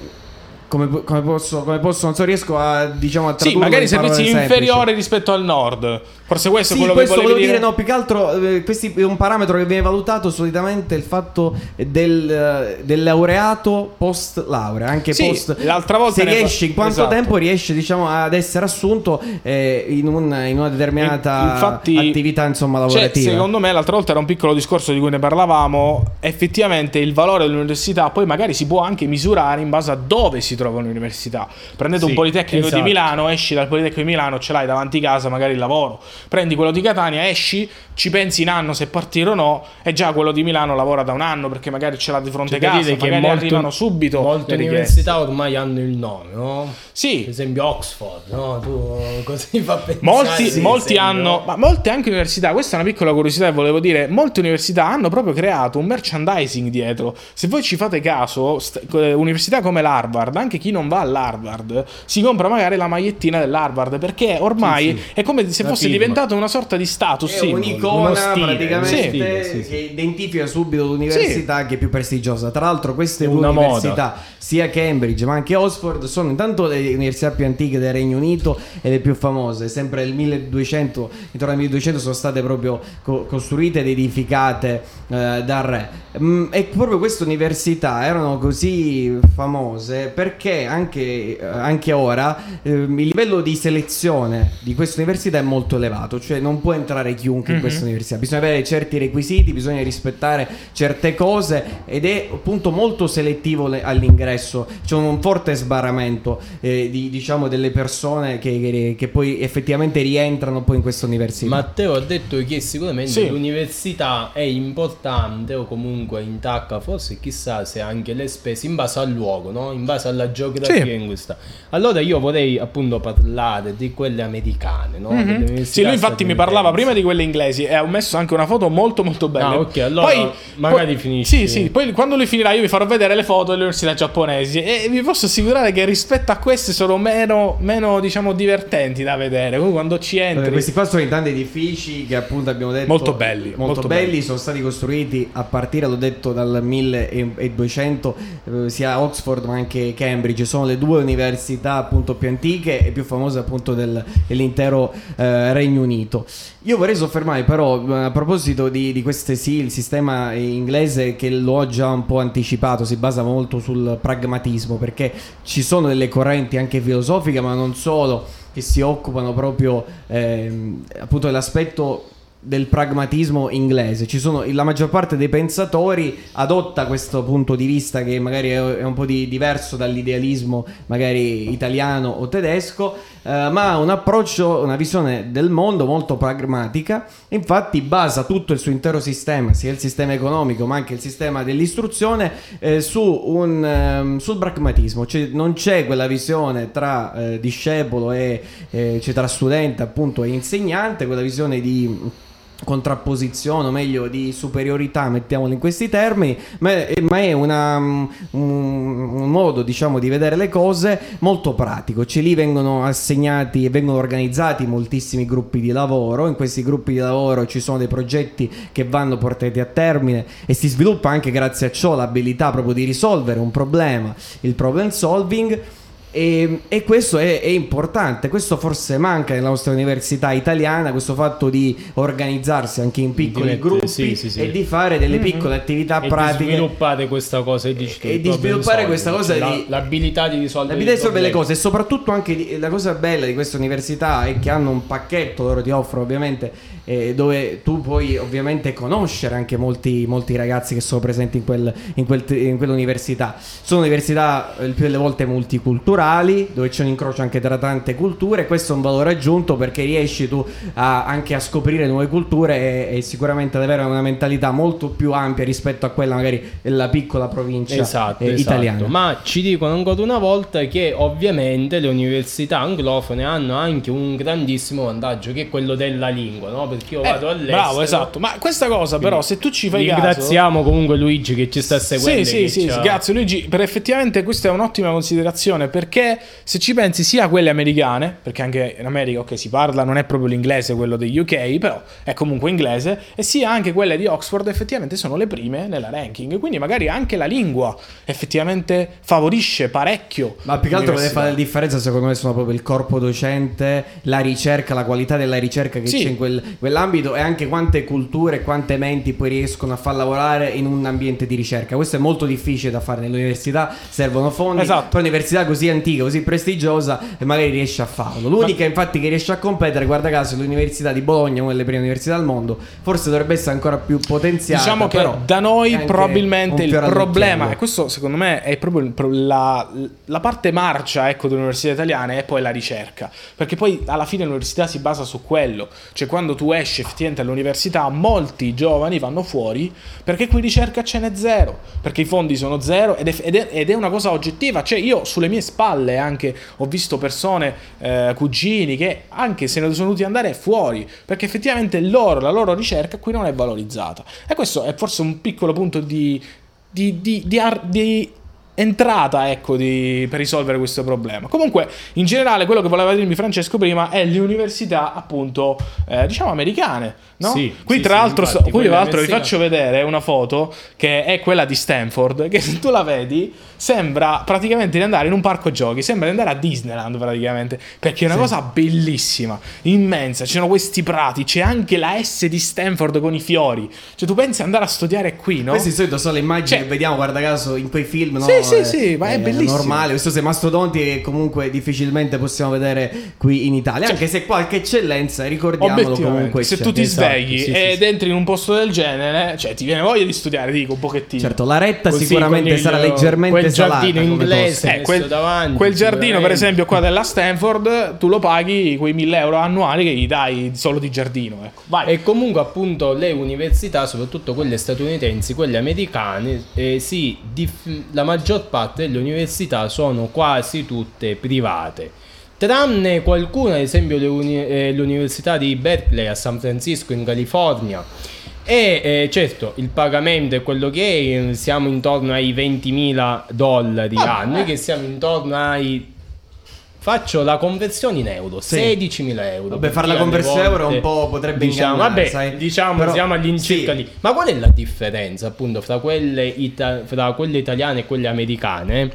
come, come posso, come posso, non so, riesco a diciamo a Sì, magari servizi inferiori rispetto al nord. Forse questo sì, è quello questo che volevo dire. dire. No, più che altro eh, questi è un parametro che viene valutato solitamente il fatto del, eh, del laureato post laurea, anche Sì, post l'altra volta se riesce in quanto esatto. tempo riesce diciamo ad essere assunto eh, in, un- in una determinata Infatti, attività insomma Cioè, lavorativa. secondo me, l'altra volta era un piccolo discorso di cui ne parlavamo. Effettivamente, il valore dell'università poi magari si può anche misurare in base a dove si trova un'università. Prendete un Sì, Politecnico esatto. di Milano, esci dal Politecnico di Milano, ce l'hai davanti casa, magari il lavoro. Prendi quello di Catania, esci, ci pensi in anno se partire o no, e già quello di Milano lavora da un anno perché magari ce l'ha di fronte C'è da casa, dire che magari molte- arrivano subito. Molte università ormai hanno il nome, no? Per Sì, esempio Oxford, no? Tu così fa pensare. Molti, sì, molti hanno, ma molte anche università, questa è una piccola curiosità che volevo dire, molte università hanno proprio creato un merchandising dietro. Se voi ci fate caso, st- eh, università come l'Harvard, anche chi non va all'Harvard, si compra magari la magliettina dell'Harvard perché ormai Sì, sì. è come se La fosse firma. diventato una sorta di status È uno un'icona praticamente sì, sì. che identifica subito l'università che è più prestigiosa. Tra l'altro, queste due una università, sia Cambridge ma anche Oxford, sono intanto le università più antiche del Regno Unito e le più famose. Sempre nel 1200, intorno al 1200, sono state proprio co- costruite ed edificate eh, dal re. Mm, e proprio queste università erano così famose perché anche, eh, anche ora ehm, il livello di selezione di queste università è molto elevato, cioè non può entrare chiunque in questa università, bisogna avere certi requisiti, bisogna rispettare certe cose ed è appunto molto selettivo le- all'ingresso, c'è un forte sbarramento eh, di, diciamo delle persone che, che- che poi effettivamente rientrano poi in questa università. Matteo ha detto che sicuramente Sì. l'università è importante o comunque intacca, forse chissà se anche le spese in base al luogo, no? in base alla geografia Sì. in questa. Allora io vorrei appunto parlare di quelle americane, no? Mhm. università Sì, lui infatti mi parlava prima di quelle inglesi e ho messo anche una foto molto molto bella. Ah, ok, allora magari finisci. Sì, sì, poi quando lui finirà io vi farò vedere le foto delle università giapponesi e vi posso assicurare che rispetto a queste sono meno, meno diciamo divertenti da vedere. Comunque quando ci Vabbè, entri questi qua sono i tanti edifici che appunto abbiamo detto Molto belli, molto, molto belli, belli. sono stati costruiti a partire, l'ho detto, dal 1200 eh, sia Oxford ma anche Cambridge, sono le due università appunto più antiche e più famose appunto del- dell'intero eh, Regno Unito. Io vorrei soffermarmi però eh, a proposito di, di queste sì, il sistema inglese che l'ho già un po' anticipato, si basa molto sul pragmatismo perché ci sono delle correnti anche filosofiche ma non solo che si occupano proprio ehm, appunto dell'aspetto del pragmatismo inglese. Sono, la maggior parte dei pensatori adotta questo punto di vista che magari è, un po' di- diverso dall'idealismo magari italiano o tedesco, eh, ma ha un approccio, una visione del mondo molto pragmatica. Infatti basa tutto il suo intero sistema, sia il sistema economico ma anche il sistema dell'istruzione, eh, su un, ehm, sul pragmatismo. Cioè, non c'è quella visione tra eh, discepolo e eh, cioè, tra studente appunto e insegnante, quella visione di contrapposizione, o meglio di superiorità, mettiamolo in questi termini, ma è, ma è una, mm, un, un modo diciamo di vedere le cose molto pratico. Cioè lì vengono assegnati e vengono organizzati moltissimi gruppi di lavoro, in questi gruppi di lavoro ci sono dei progetti che vanno portati a termine e si sviluppa anche grazie a ciò l'abilità proprio di risolvere un problema, il problem solving. E, e questo è, è importante, questo forse manca nella nostra università italiana, questo fatto di organizzarsi anche in piccoli mettere- gruppi sì, sì, sì. e di fare delle piccole attività e pratiche. di sviluppare questa cosa e, tu, E di sviluppare questa cosa cioè di- la- l'abilità di risolvere La i di risolvere le cose e soprattutto anche di- la cosa bella di queste università è che hanno un pacchetto, loro ti offrono ovviamente, eh, dove tu puoi ovviamente conoscere anche molti, molti ragazzi che sono presenti in, quel- in quel- in quell'università. Sono università eh, il più delle volte multiculturali, dove c'è un incrocio anche tra tante culture, questo è un valore aggiunto perché riesci tu a- anche a scoprire nuove culture e, e sicuramente ad avere una mentalità molto più ampia rispetto a quella magari della piccola provincia Esatto, eh, esatto. italiana. Ma ci dicono ancora una volta che ovviamente le università anglofone hanno anche un grandissimo vantaggio che è quello della lingua, no? Perché io Eh, vado all'estero. bravo, esatto. Ma questa cosa, però, se tu ci fai caso. Ringraziamo comunque Luigi che ci sta seguendo. Sì, sì, sì, ci ha- grazie Luigi. Per effettivamente questa è un'ottima considerazione perché se ci pensi sia a quelle americane, perché anche in America ok si parla, non è proprio l'inglese quello degli UK, però è comunque inglese, e sia anche quelle di Oxford effettivamente sono le prime nella ranking, quindi magari anche la lingua effettivamente favorisce parecchio. Ma più che altro deve fare la differenza, secondo me, sono proprio il corpo docente, la ricerca, la qualità della ricerca che Sì. c'è in quel- quell'ambito e anche quante culture e quante menti poi riescono a far lavorare in un ambiente di ricerca. Questo è molto difficile da fare nell'università, servono fondi. Esatto. Un'università così antica, così prestigiosa, e magari riesce a farlo. L'unica, infatti, che riesce a competere, guarda caso, è l'università di Bologna, una delle prime università al mondo. Forse dovrebbe essere ancora più potenziata. Diciamo che però da noi probabilmente il problema, e questo secondo me è proprio la, la parte marcia ecco, delle università italiane, è poi la ricerca. Perché poi alla fine l'università si basa su quello. Cioè quando tu esci effettivamente all'università, molti giovani vanno fuori perché qui ricerca ce n'è zero. Perché i fondi sono zero ed è, ed è- ed è una cosa oggettiva. Cioè io sulle mie spalle anche ho visto persone, eh, cugini, che anche se ne sono dovuti andare fuori. Perché effettivamente loro, la loro ricerca qui non è valorizzata. E questo è forse un piccolo punto di, di, di- di ar- di entrata ecco di- per risolvere questo problema comunque in generale quello che voleva dirmi Francesco prima è le università appunto eh, diciamo americane no? Sì, qui sì, tra sì, l'altro infatti, qui tra l'altro vi faccio vedere una foto che è quella di Stanford che se tu la vedi sembra praticamente di andare in un parco giochi sembra di andare a Disneyland praticamente perché è una cosa bellissima immensa ci sono questi prati c'è anche la S di Stanford con i fiori cioè tu pensi andare a studiare qui no? Queste di solito sono le immagini Cioè- che vediamo, guarda caso, in quei film, no? Sì, sì, Eh, sì, ma è eh, bellissimo. normale. Questo sei mastodonti che comunque difficilmente possiamo vedere qui in Italia. Anche se qualche eccellenza, ricordiamolo comunque. se c'è. tu ti Esatto, svegli sì, sì, ed sì. entri in un posto del genere, cioè ti viene voglia di studiare, dico un pochettino. Certo, la retta Così, sicuramente il- sarà leggermente quel giardino inglese. Eh, quel, davanti, quel giardino, per esempio, qua della Stanford, tu lo paghi quei 1000 euro annuali che gli dai solo di giardino. Ecco. E comunque appunto le università, soprattutto quelle statunitensi, quelle americane, eh, sì, dif- la maggior parte delle università sono quasi tutte private. Tranne qualcuna, ad esempio uni- eh, l'università di Berkeley a San Francisco in California. E eh, certo, il pagamento è quello che è, eh, siamo intorno ai 20.000 dollari Ah, annui, eh. che siamo intorno ai... Faccio la conversione in euro, Sì. 16.000 euro. Vabbè, fare la conversione euro volte, un po' potrebbe diciamo, vabbè, sai? diciamo, Però- siamo all'incirca sì. lì. Ma qual è la differenza appunto fra quelle, ita- fra quelle italiane e quelle americane?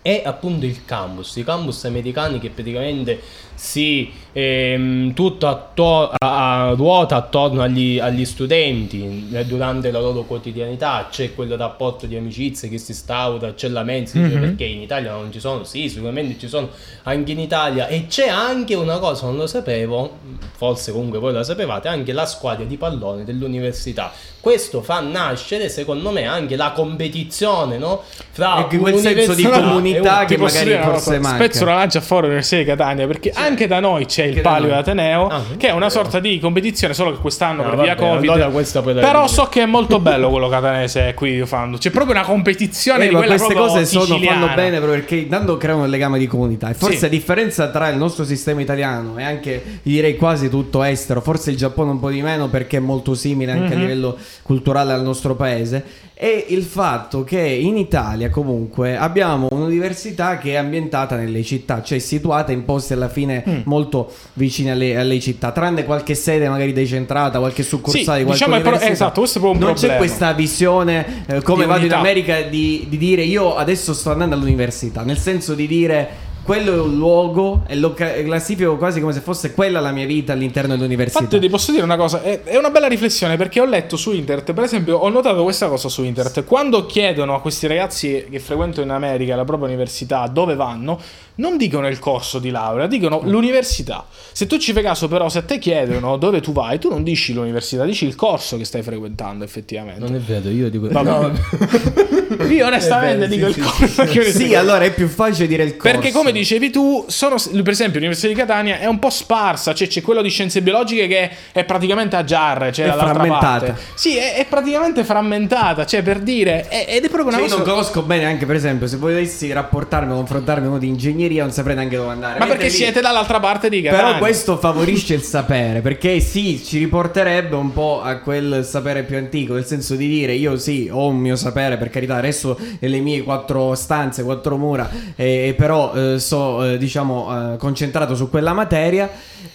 È appunto il campus, i campus americani che praticamente si ehm, tutto atto- a- a- ruota attorno agli, agli studenti eh, durante la loro quotidianità, c'è quel rapporto di amicizia che si instaura, c'è la mensa, dice, perché in Italia non ci sono, sì, sicuramente ci sono anche in Italia e c'è anche una cosa, non lo sapevo, forse comunque voi la sapevate, anche la squadra di pallone dell'università. Questo fa nascere, secondo me, anche la competizione, no? Fra Ecco, quel senso di e comunità un- che magari forse manca. Spezzo una lancia fuori all'Università di Catania perché anche da noi c'è il Anche da Palio noi. Ateneo Ah, che è una sorta di competizione solo che quest'anno No, per via vabbè, Covid la però so che è molto bello quello catanese qui fanno c'è proprio una competizione Eh, di ma queste cose sono, fanno bene proprio perché intanto creano un legame di comunità e forse Sì. a differenza tra il nostro sistema italiano e anche direi quasi tutto estero forse il Giappone un po' di meno perché è molto simile anche a Mhm. livello culturale al nostro paese è il fatto che in Italia comunque abbiamo un'università che è ambientata nelle città cioè situata in posti alla fine Mm. molto vicini alle, alle città tranne qualche sede magari decentrata qualche succursale di qualche diciamo università esatto, questo è un non problema. c'è questa visione eh, come Di vado in unità. America di, di dire io adesso sto andando all'università, nel senso di dire quello è un luogo e lo classifico quasi come se fosse quella la mia vita all'interno dell'università. Infatti ti posso dire una cosa, è una bella riflessione perché ho letto su internet, per esempio ho notato questa cosa su internet, quando chiedono a questi ragazzi che frequentano in America la propria università dove vanno, non dicono il corso di laurea, dicono l'università. Se tu ci fai caso però, se a te chiedono dove tu vai, tu non dici l'università, dici il corso che stai frequentando effettivamente. Non è vero, io dico... Vabbè. No, Io onestamente vero, dico sì, il sì, corso. che sì, dico- allora è più facile dire il corso. perché come dicevi tu, sono, per esempio l'Università di Catania è un po' sparsa, cioè c'è quello di scienze biologiche che è praticamente a giarre, cioè È frammentata. parte. Sì, è, è praticamente frammentata, cioè per dire, è- ed è proprio una Cioè, io cosa... non conosco bene anche per esempio se volessi rapportarmi o confrontarmi con uno di ingegneria ingegneria non saprei neanche dove andare. Ma perché lì- siete dall'altra parte di Catania? Però questo favorisce il sapere, perché sì, ci riporterebbe un po' a quel sapere più antico, nel senso di dire io sì, ho un mio sapere, per carità, resto nelle mie quattro stanze, quattro mura, e però eh, so, eh, diciamo, eh, concentrato su quella materia.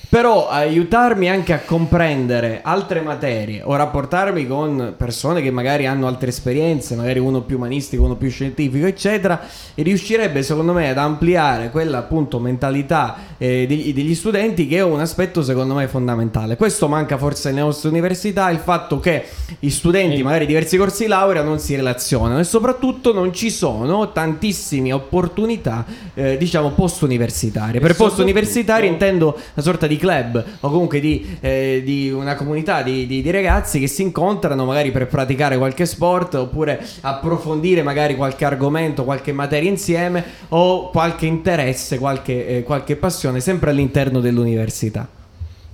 Però aiutarmi anche a comprendere altre materie o rapportarmi con persone che magari hanno altre esperienze, magari uno più umanistico, uno più scientifico, eccetera, e riuscirebbe secondo me ad ampliare quella appunto mentalità eh, degli, degli studenti che è un aspetto secondo me fondamentale. Questo manca forse nelle nostre università, il fatto che gli studenti, magari diversi corsi di laurea, non si relazionano e soprattutto non ci sono tantissime opportunità, eh, diciamo, post universitarie. Per post universitari intendo una sorta di club o comunque di, eh, di una comunità di, di- di ragazzi che si incontrano magari per praticare qualche sport oppure approfondire magari qualche argomento, qualche materia insieme o qualche interesse, qualche, eh, qualche passione sempre all'interno dell'università.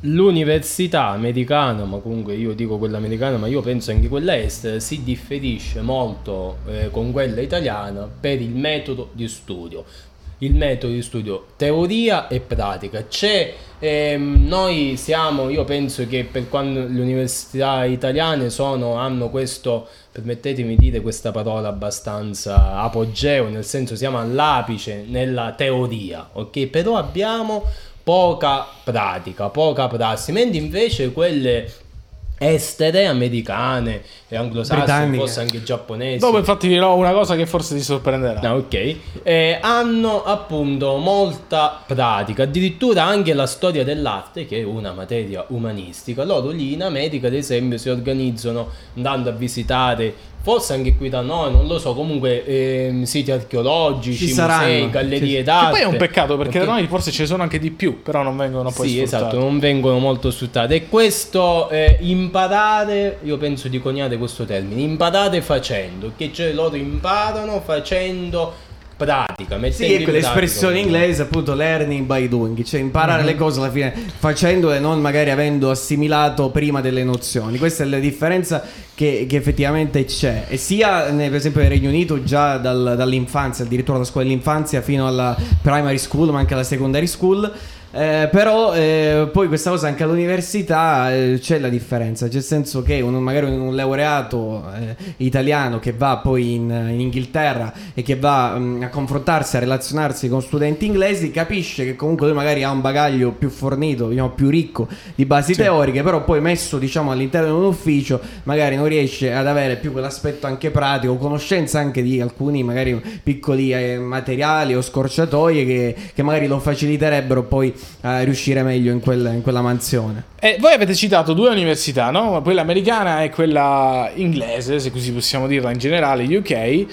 L'università americana, ma comunque io dico quella americana, ma io penso anche quella estera, si differisce molto eh, con quella italiana per il metodo di studio. Il metodo di studio teoria e pratica. C'è, ehm, noi siamo, io penso che per quando le università italiane sono, hanno questo, permettetemi di dire questa parola abbastanza apogeo, nel senso siamo all'apice nella teoria, ok? Però abbiamo poca pratica, poca prassi, mentre invece quelle estere, americane e anglosassone, forse anche giapponesi. Dopo infatti dirò una cosa che forse ti sorprenderà. Ah, ok. Eh, hanno appunto molta pratica, addirittura anche la storia dell'arte, che è una materia umanistica. Loro lì in America, ad esempio, si organizzano andando a visitare, forse anche qui da noi, non lo so, comunque ehm, siti archeologici, Ci musei, gallerie Sì. d'arte. Che poi è un peccato perché da noi forse ce ne sono anche di più, però non vengono poi Sì, sfruttate. esatto, non vengono molto sfruttate. E questo eh, imparare, io penso di coniare questo termine, imparare facendo, che cioè loro imparano facendo pratica, Sì, è in quell'espressione pratica. inglese appunto learning by doing, cioè imparare le cose alla fine facendole, non magari avendo assimilato prima delle nozioni. Questa è la differenza che, che effettivamente c'è. E sia ne- per esempio nel Regno Unito già dal- dall'infanzia, addirittura dalla scuola dell'infanzia fino alla primary school, ma anche alla secondary school. Eh, però eh, poi questa cosa anche all'università eh, c'è la differenza, c'è il senso che un- magari un laureato eh, italiano che va poi in, in Inghilterra e che va mm, a confrontarsi, a relazionarsi con studenti inglesi, capisce che comunque lui magari ha un bagaglio più fornito, diciamo, più ricco di basi teoriche, però poi messo diciamo, all'interno di un ufficio magari non riesce ad avere più quell'aspetto anche pratico, conoscenza anche di alcuni magari piccoli eh, materiali o scorciatoie che, che magari lo faciliterebbero poi a riuscire meglio in, quella- in quella mansione. E voi avete citato due università, no? Quella americana e quella inglese, se così possiamo dirla in generale, UK.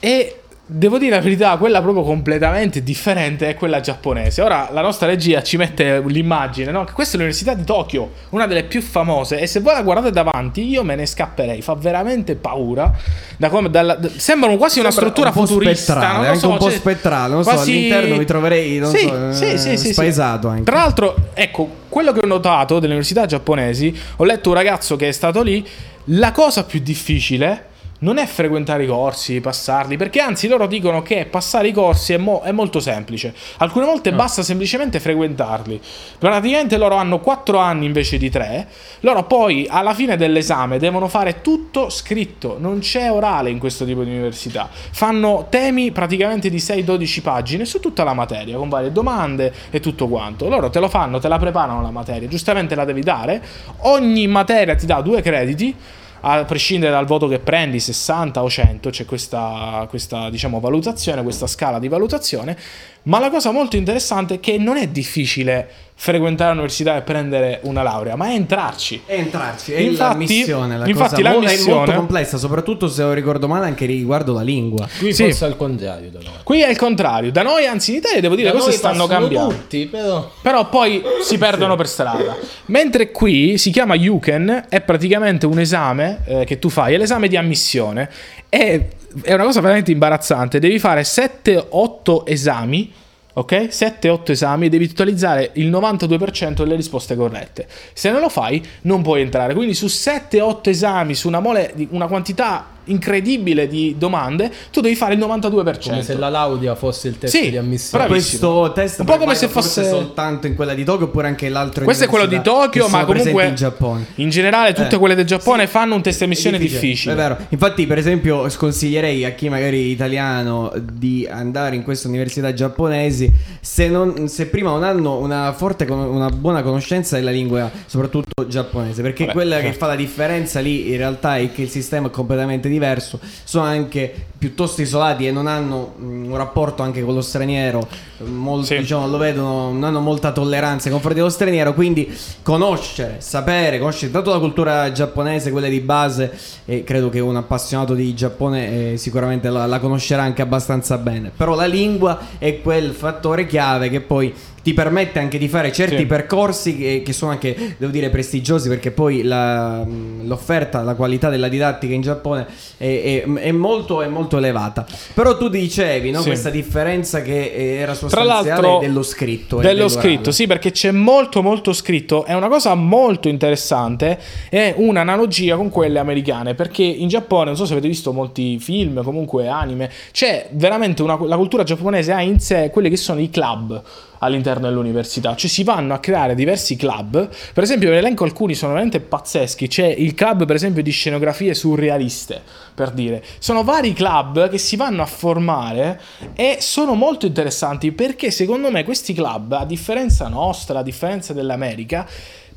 E devo dire la verità, quella proprio completamente differente è quella giapponese. Ora la nostra regia ci mette l'immagine, no? Che questa è l'università di Tokyo, una delle più famose. E se voi la guardate davanti, io me ne scapperei. Fa veramente paura. Da come, dalla- d- sembrano quasi una Sembra struttura un futurista. spettrale, non anche so, un po' cioè, spettrale, non so, quasi- all'interno mi troverei, non Sì, so, sì, eh, sì, sì, sì. spaesato anche. Tra l'altro, ecco, quello che ho notato delle università giapponesi, ho letto un ragazzo che è stato lì, la cosa più difficile non è frequentare i corsi, passarli, perché anzi loro dicono che passare i corsi è, mo- è molto semplice. Alcune volte basta semplicemente frequentarli. Praticamente loro hanno 4 anni invece di 3. Loro poi alla fine dell'esame devono fare tutto scritto, non c'è orale in questo tipo di università. Fanno temi praticamente di 6-12 pagine su tutta la materia, con varie domande e tutto quanto. Loro te lo fanno, te la preparano la materia, giustamente la devi dare. Ogni materia ti dà due crediti a prescindere dal voto che prendi, 60 o 100, c'è questa, questa diciamo, valutazione, questa scala di valutazione. Ma la cosa molto interessante è che non è difficile frequentare l'università e prendere una laurea, ma è entrarci. È entrarci, è Infatti- la missione, la infatti cosa la mo- è missione- molto complessa, soprattutto se non ricordo male anche riguardo la lingua. Qui Sì. forse al contrario da noi. Qui è il contrario. Da noi, anzi, in Italia, devo dire, Da le cose stanno cambiando. tutti, però Però poi si perdono per strada. Mentre qui si chiama Yuken, è praticamente un esame eh, che tu fai, è l'esame di ammissione. È, è una cosa veramente imbarazzante. Devi fare 7-8 esami. Ok? 7-8 esami e devi totalizzare il 92% delle risposte corrette. Se non lo fai, non puoi entrare. Quindi su 7-8 esami, su una, mole, una quantità incredibile di domande, tu devi fare il 92%. Come se la laurea fosse il test Sì, di ammissione. bravissimo. Questo test Un po' come se fosse- soltanto in quella di Tokyo oppure anche l'altro Questo è quello di Tokyo, che ma comunque in Giappone. in generale tutte Eh. quelle del Giappone Sì. fanno un test di ammissione È difficile, difficile. È vero. Infatti, per esempio, sconsiglierei a chi magari italiano di andare in queste università giapponesi se, non- se prima non hanno una forte, una buona conoscenza della lingua, soprattutto giapponese. Perché Vabbè, quella che certo. fa la differenza lì in realtà è che il sistema è completamente diverso. Sono anche piuttosto isolati e non hanno mm, un rapporto anche con lo straniero. Molto, Sì. diciamo, lo vedono, non hanno molta tolleranza nei confronti dello straniero. Quindi conoscere, sapere, conoscere tanto la cultura giapponese, quella di base, e credo che un appassionato di Giappone eh, sicuramente la, la conoscerà anche abbastanza bene. Però la lingua è quel fattore chiave che poi ti permette anche di fare certi Sì. percorsi che, che sono anche, devo dire, prestigiosi perché poi la- l'offerta, la qualità della didattica in Giappone è, è- è molto, è molto elevata. Però tu dicevi, no, Sì. questa differenza che eh, era sostanziale dello scritto. dello scritto, sì, perché c'è molto molto scritto. È una cosa molto interessante. È un'analogia con quelle americane. Perché in Giappone, non so se avete visto molti film, comunque anime, c'è veramente una, la cultura giapponese ha in sé quelli che sono i club all'interno dell'università. Cioè si vanno a creare diversi club. Per esempio, ne elenco alcuni, sono veramente pazzeschi. C'è il club, per esempio, di scenografie surrealiste, per dire. Sono vari club che si vanno a formare e sono molto interessanti perché secondo me questi club, a differenza nostra, a differenza dell'America,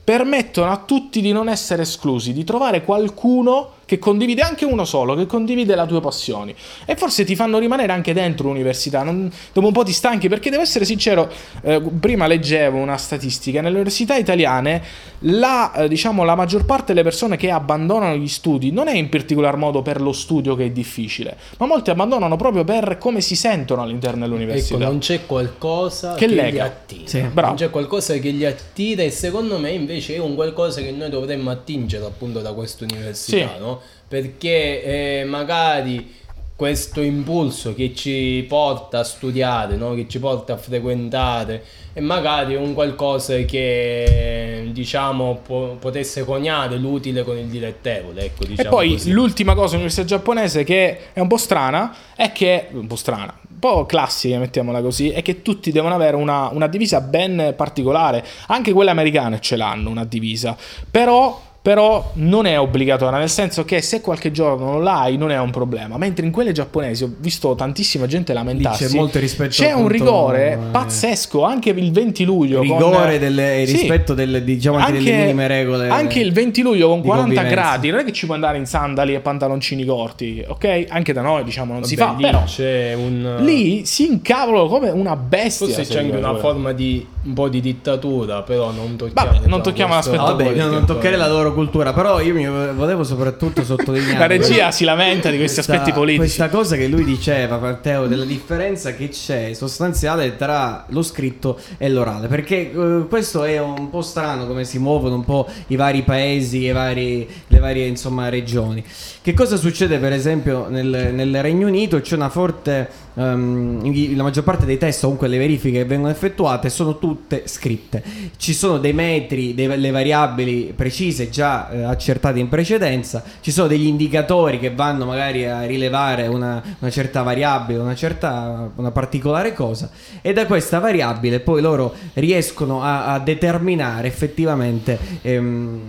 permettono a tutti di non essere esclusi, di trovare qualcuno che condivide anche uno solo, che condivide le tue passioni. E forse ti fanno rimanere anche dentro l'università. non- dopo un po' ti stanchi, perché devo essere sincero, eh, prima leggevo una statistica, nelle università italiane la, eh, diciamo, la maggior parte delle persone che abbandonano gli studi non è in particolar modo per lo studio che è difficile, ma molti abbandonano proprio per come si sentono all'interno dell'università. Ecco, non c'è qualcosa Che che, lega. li attira. Sì. Bravo. Non c'è qualcosa che li attira e secondo me invece è un qualcosa che noi dovremmo attingere appunto da questa università, Sì. no? Perché eh, magari questo impulso che ci porta a studiare, no? che ci porta a frequentare e magari è un qualcosa che diciamo po- potesse coniare l'utile con il dilettevole, ecco, E diciamo poi così. l'ultima cosa all'università giapponese che è un po' strana è che, un po' strana, un po' classica, mettiamola così, è che tutti devono avere una, una divisa ben particolare. Anche quelle americane ce l'hanno una divisa, però... Però non è obbligatoria, nel senso che se qualche giorno non l'hai non è un problema. Mentre in quelle giapponesi ho visto tantissima gente lamentarsi. Lì c'è molto rispetto, C'è un rigore eh, pazzesco anche il 20 luglio. con- rigore delle, Sì. rispetto delle, diciamo anche, delle minime regole. Anche il 20 luglio con di 40 convivenza. gradi, non è che ci puoi andare in sandali e pantaloncini corti, ok? Anche da noi, diciamo, non si Vabbè, fa, lì però c'è un lì si incavolo come una bestia. Forse se c'è anche una forma di un po' di dittatura, però non tocchiamo. Vabbè, non tocchiamo questo- l'aspetto Vabbè, politico. non toccare la loro cultura, però io mi volevo soprattutto sottolineare La regia si lamenta di questi questa- aspetti politici. Questa cosa che lui diceva, Matteo, della differenza che c'è sostanziale tra lo scritto e l'orale, perché eh, questo è un po' strano come si muovono un po' i vari paesi, i vari- le varie insomma regioni. Che cosa succede per esempio nel, nel Regno Unito? C'è una forte, ehm, la maggior parte dei test, comunque le verifiche che vengono effettuate sono tutte scritte. Ci sono dei metri, delle variabili precise già eh, accertate in precedenza, ci sono degli indicatori che vanno magari a rilevare una, una certa variabile, una certa, una particolare cosa e da questa variabile poi loro riescono a, a determinare effettivamente ehm,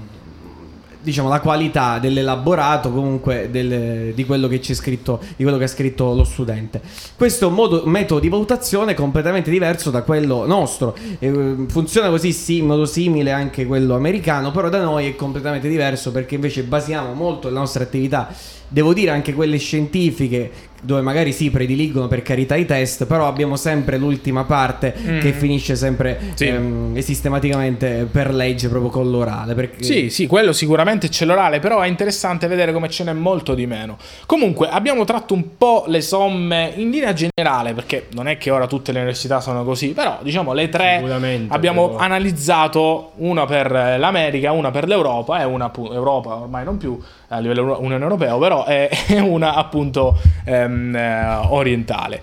diciamo la qualità dell'elaborato comunque del- di quello che c'è scritto di quello che ha scritto lo studente. Questo è un modo- metodo di valutazione completamente diverso da quello nostro. Eh, funziona così sì, in modo simile anche quello americano però da noi è completamente diverso perché invece basiamo molto le nostre attività devo dire anche quelle scientifiche dove magari si prediligono per carità i test però abbiamo sempre l'ultima parte Mm. che finisce sempre Sì. ehm, sistematicamente per legge proprio con l'orale perché Sì, sì, quello sicuramente c'è l'orale, però è interessante vedere come ce n'è molto di meno. Comunque, abbiamo tratto un po' le somme in linea generale, perché non è che ora tutte le università sono così, però diciamo le tre abbiamo però. analizzato una per l'America, una per l'Europa e una appu- Europa ormai non più a livello Unione Europea, però è, è una appunto ehm, eh, orientale.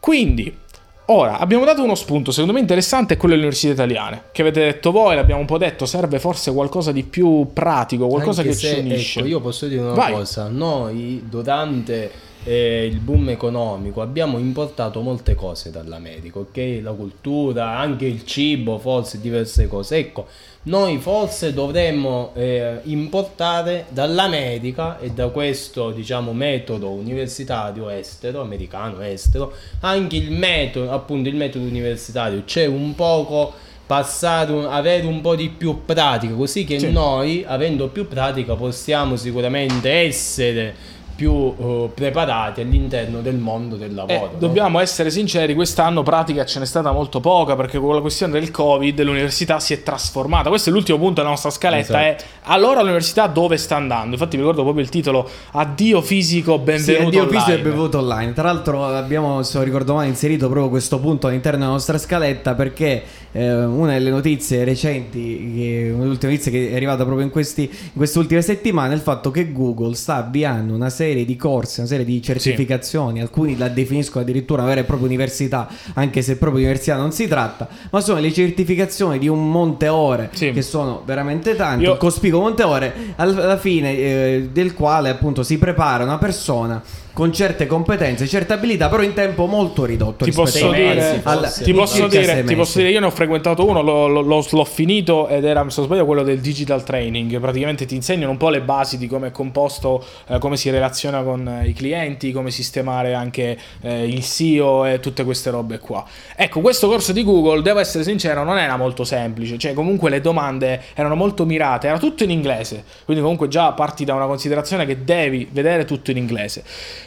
Quindi Ora, abbiamo dato uno spunto, secondo me interessante, è quello delle università italiane, che avete detto voi, l'abbiamo un po' detto, serve forse qualcosa di più pratico, qualcosa Anche che se, ci unisce. Ecco, io posso dire una Vai. cosa, noi durante eh, il boom economico abbiamo importato molte cose dall'America, ok? La cultura, anche il cibo, forse diverse cose. Ecco, noi forse dovremmo eh, importare dall'America e da questo diciamo metodo universitario estero, americano estero, anche il metodo, appunto il metodo universitario, c'è un poco passare un- avere un po' di più pratica così che Sì. noi avendo più pratica possiamo sicuramente essere più eh, preparati all'interno del mondo del Eh, lavoro no? dobbiamo essere sinceri, quest'anno pratica ce n'è stata molto poca perché con la questione del Covid l'università si è trasformata. Questo è l'ultimo punto della nostra scaletta. Esatto. È allora l'università dove sta andando? Infatti, mi ricordo proprio il titolo Addio fisico, Sì, benvenuto. addio fisico e online. benvenuto online. Tra l'altro abbiamo, se non ricordo male, inserito proprio questo punto all'interno della nostra scaletta perché eh, una delle notizie recenti, che, una delle ultime notizie che è arrivata proprio in, questi, in queste ultime settimane, è il fatto che Google sta avviando una serie di corsi, una serie di certificazioni, alcuni la definiscono addirittura una vera e propria università, anche se proprio università non si tratta, ma sono le certificazioni di un monte ore Sì. che sono veramente tanti, Io- cospicuo monte ore, al- alla fine eh, del quale appunto si prepara una persona con certe competenze, certe abilità, però in tempo molto ridotto. Ti posso, dire, al- ti, posso dire, ti posso dire, io ne ho frequentato uno, l'ho, l'ho- l'ho- l'ho finito ed era, se non sbaglio, quello del digital training. Praticamente ti insegnano un po' le basi di come è composto, eh, come si relaziona con eh, i clienti, come sistemare anche eh, il SEO e tutte queste robe qua. Ecco, questo corso di Google, devo essere sincero, non era molto semplice. Cioè, comunque le domande erano molto mirate, era tutto in inglese. Quindi, comunque, già parti da una considerazione che devi vedere tutto in inglese.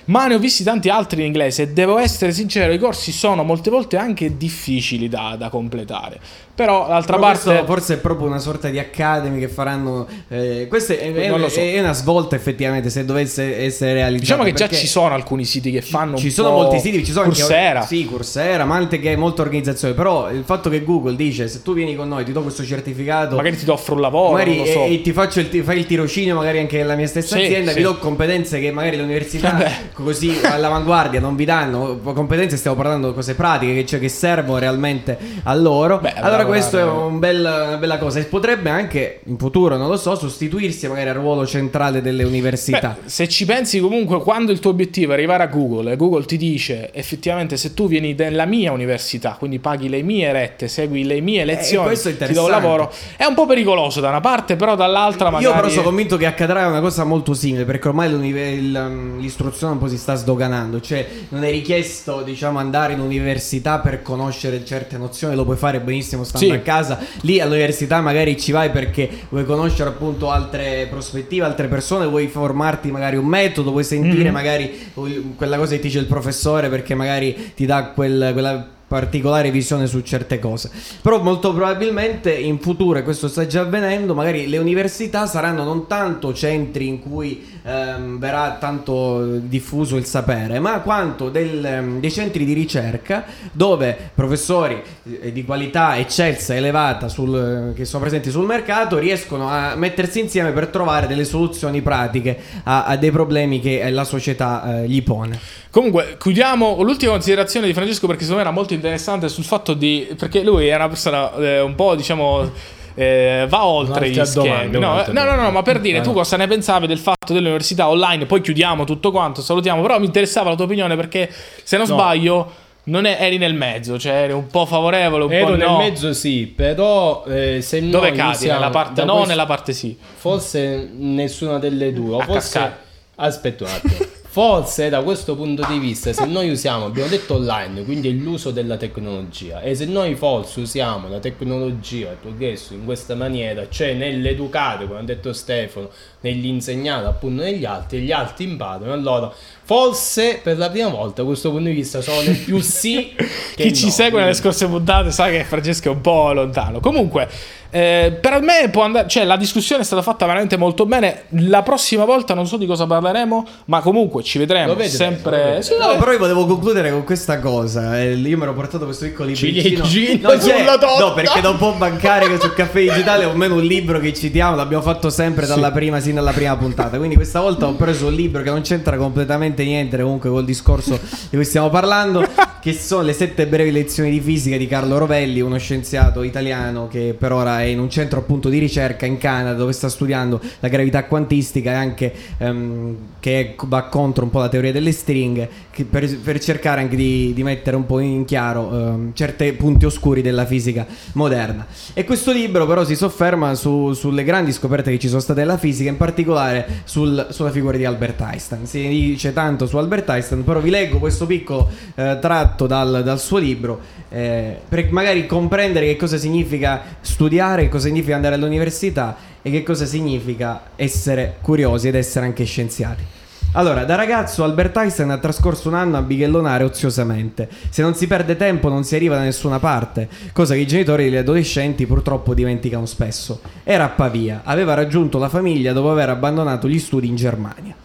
Ma ne ho visti tanti altri in inglese e devo essere sincero, i corsi sono molte volte anche difficili da, da completare. Però, d'altra Però parte... forse è proprio una sorta di academy che faranno. Eh, questa è, è- so. è una svolta effettivamente se dovesse essere realizzata. Diciamo che già ci sono alcuni siti che fanno Ci sono molti siti, ci sono Coursera. anche sì, Coursera, ma anche che molte organizzazioni. Però il fatto che Google dice: se tu vieni con noi, ti do questo certificato. Magari ti offro un lavoro, magari so. e, e ti faccio il, fai il tirocinio magari anche nella mia stessa Sì, azienda sì. vi do competenze che magari le università Vabbè. così all'avanguardia non vi danno competenze stiamo parlando di cose pratiche che, cioè, che servono realmente a loro Beh, allora questo è un bel- una bella cosa. E potrebbe anche in futuro non lo so sostituirsi magari al ruolo centrale delle università. Beh, se ci pensi comunque quando il tuo obiettivo è arrivare a Google e Google ti dice effettivamente se tu vieni nella mia università, quindi paghi le mie rette, segui le mie lezioni, Eh, questo è ti do un lavoro, è un po' pericoloso da una parte, però dall'altra magari... Io però sono convinto che accadrà una cosa molto simile perché ormai il, um, l'istruzione un po' si sta sdoganando, cioè non è richiesto diciamo andare in università per conoscere certe nozioni, lo puoi fare benissimo stando Sì. a casa, lì all'università magari ci vai perché vuoi conoscere appunto altre prospettive, altre persone, vuoi formarti magari un metodo, vuoi sentire Mhm. magari quella cosa che ti dice il professore perché magari ti dà quel- quella particolare visione su certe cose. Però molto probabilmente in futuro, e questo sta già avvenendo, magari le università saranno non tanto centri in cui ehm, verrà tanto diffuso il sapere, ma quanto del, ehm, dei centri di ricerca dove professori eh, di qualità eccelsa, elevata, sul- eh, che sono presenti sul mercato, riescono a mettersi insieme per trovare delle soluzioni pratiche a, a dei problemi che eh, la società eh, gli pone. Comunque, chiudiamo l'ultima considerazione di Francesco perché secondo me era molto interessante sul fatto di... perché lui è una persona eh, un po' diciamo... eh, va oltre gli schemi. domanda, no, no, no, no, ma per dire, Vai. tu cosa ne pensavi del fatto delle università online? Poi chiudiamo tutto quanto, salutiamo. Però mi interessava la tua opinione perché, se non No. sbaglio, non è- eri nel mezzo, cioè eri un po' favorevole, un Ero po' nel no. mezzo sì, però eh, se Dove noi cadi? Nella parte no o questo- nella parte sì? Forse nessuna delle due. A forse. cascata. Aspetta un attimo. Forse da questo punto di vista, se noi usiamo, abbiamo detto online, quindi è l'uso della tecnologia, e se noi forse usiamo la tecnologia, il progresso in questa maniera, cioè nell'educare, come ha detto Stefano, nell'insegnare appunto negli altri, e gli altri imparano, allora forse per la prima volta da questo punto di vista sono più sì che Chi ci no. segue nelle scorse puntate sa che Francesco è un po' lontano. Comunque, eh, per me può andare. Cioè, la discussione è stata fatta veramente molto bene. La prossima volta non so di cosa parleremo, ma comunque ci vedremo vedremo, sempre. Sì, No, però io volevo concludere con questa cosa. eh, Io mi ero portato questo piccolo libricino. No, torta. no, perché da un po' bancare che sul caffè digitale o meno un libro che citiamo, l'abbiamo fatto sempre dalla prima, sin dalla prima puntata. Quindi questa volta ho preso un libro che non c'entra completamente niente comunque col discorso di cui stiamo parlando. Che sono le sette brevi lezioni di fisica di Carlo Rovelli, uno scienziato italiano che per ora è in un centro appunto di ricerca in Canada dove sta studiando la gravità quantistica e anche ehm, che va contro un po' la teoria delle stringhe per, per, cercare anche di, di, mettere un po' in chiaro ehm, certi punti oscuri della fisica moderna. E questo libro però si sofferma su, sulle grandi scoperte che ci sono state nella fisica, in particolare sul, sulla figura di Albert Einstein. Si dice tanto su Albert Einstein, però vi leggo questo piccolo eh, tratto tratto dal, dal suo libro eh, per magari comprendere che cosa significa studiare, che cosa significa andare all'università e che cosa significa essere curiosi ed essere anche scienziati. Allora, da ragazzo Albert Einstein ha trascorso un anno a bighellonare oziosamente. Se non si perde tempo non si arriva da nessuna parte, cosa che i genitori degli adolescenti purtroppo dimenticano spesso. Era a Pavia, aveva raggiunto la famiglia dopo aver abbandonato gli studi in Germania.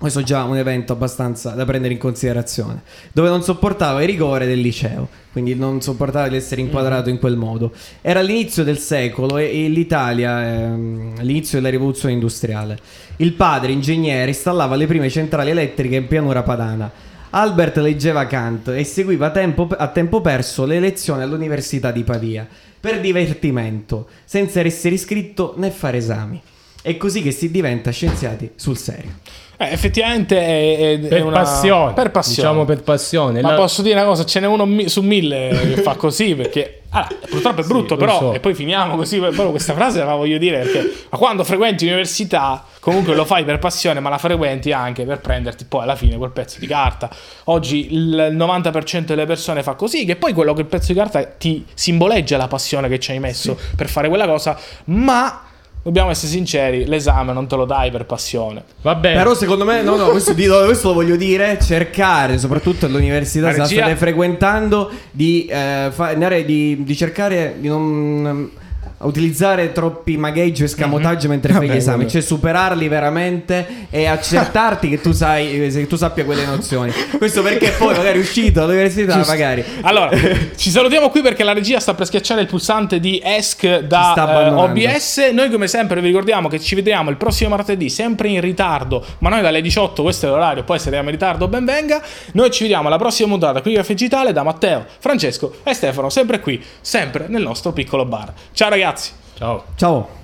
Questo è già un evento abbastanza da prendere in considerazione, dove non sopportava il rigore del liceo, quindi non sopportava di essere inquadrato in quel modo. Era l'inizio del secolo e, l'Italia, ehm, l'inizio della rivoluzione industriale. Il padre, ingegnere, installava le prime centrali elettriche in pianura padana. Albert leggeva Kant e seguiva tempo, a tempo perso le lezioni all'Università di Pavia, per divertimento, senza essere iscritto né fare esami. È così che si diventa scienziati sul serio. Eh, effettivamente è, è, per, è una... passione, per passione. Diciamo per passione. Ma La... posso dire una cosa, ce n'è uno su mille che fa così perché allora, purtroppo è brutto, sì, però so. e poi finiamo così, proprio questa frase la voglio dire perché ma quando frequenti l'università comunque lo fai per passione, ma la frequenti anche per prenderti poi alla fine quel pezzo di carta. Oggi il 90% delle persone fa così, che poi quello che il pezzo di carta ti simboleggia la passione che ci hai messo sì. per fare quella cosa, ma Dobbiamo essere sinceri, l'esame non te lo dai per passione. Vabbè. Però secondo me, no, no, questo, questo lo voglio dire, cercare, soprattutto all'università, se la state frequentando, di, eh, fa, di, di cercare di non utilizzare troppi magheggi e scamotaggio mm-hmm. mentre fai gli esami, cioè superarli veramente e accertarti che tu sai che tu sappia quelle nozioni. Questo perché poi magari uscito all'università Giusto. magari. Allora, ci salutiamo qui perché la regia sta per schiacciare il pulsante di ESC da uh, OBS. Noi come sempre vi ricordiamo che ci vediamo il prossimo martedì, sempre in ritardo, ma noi dalle 18, questo è l'orario, poi se in ritardo ben venga. Noi ci vediamo alla prossima puntata qui a Digitale da Matteo, Francesco e Stefano, sempre qui, sempre nel nostro piccolo bar. Ciao ragazzi. Ciao. Ciao.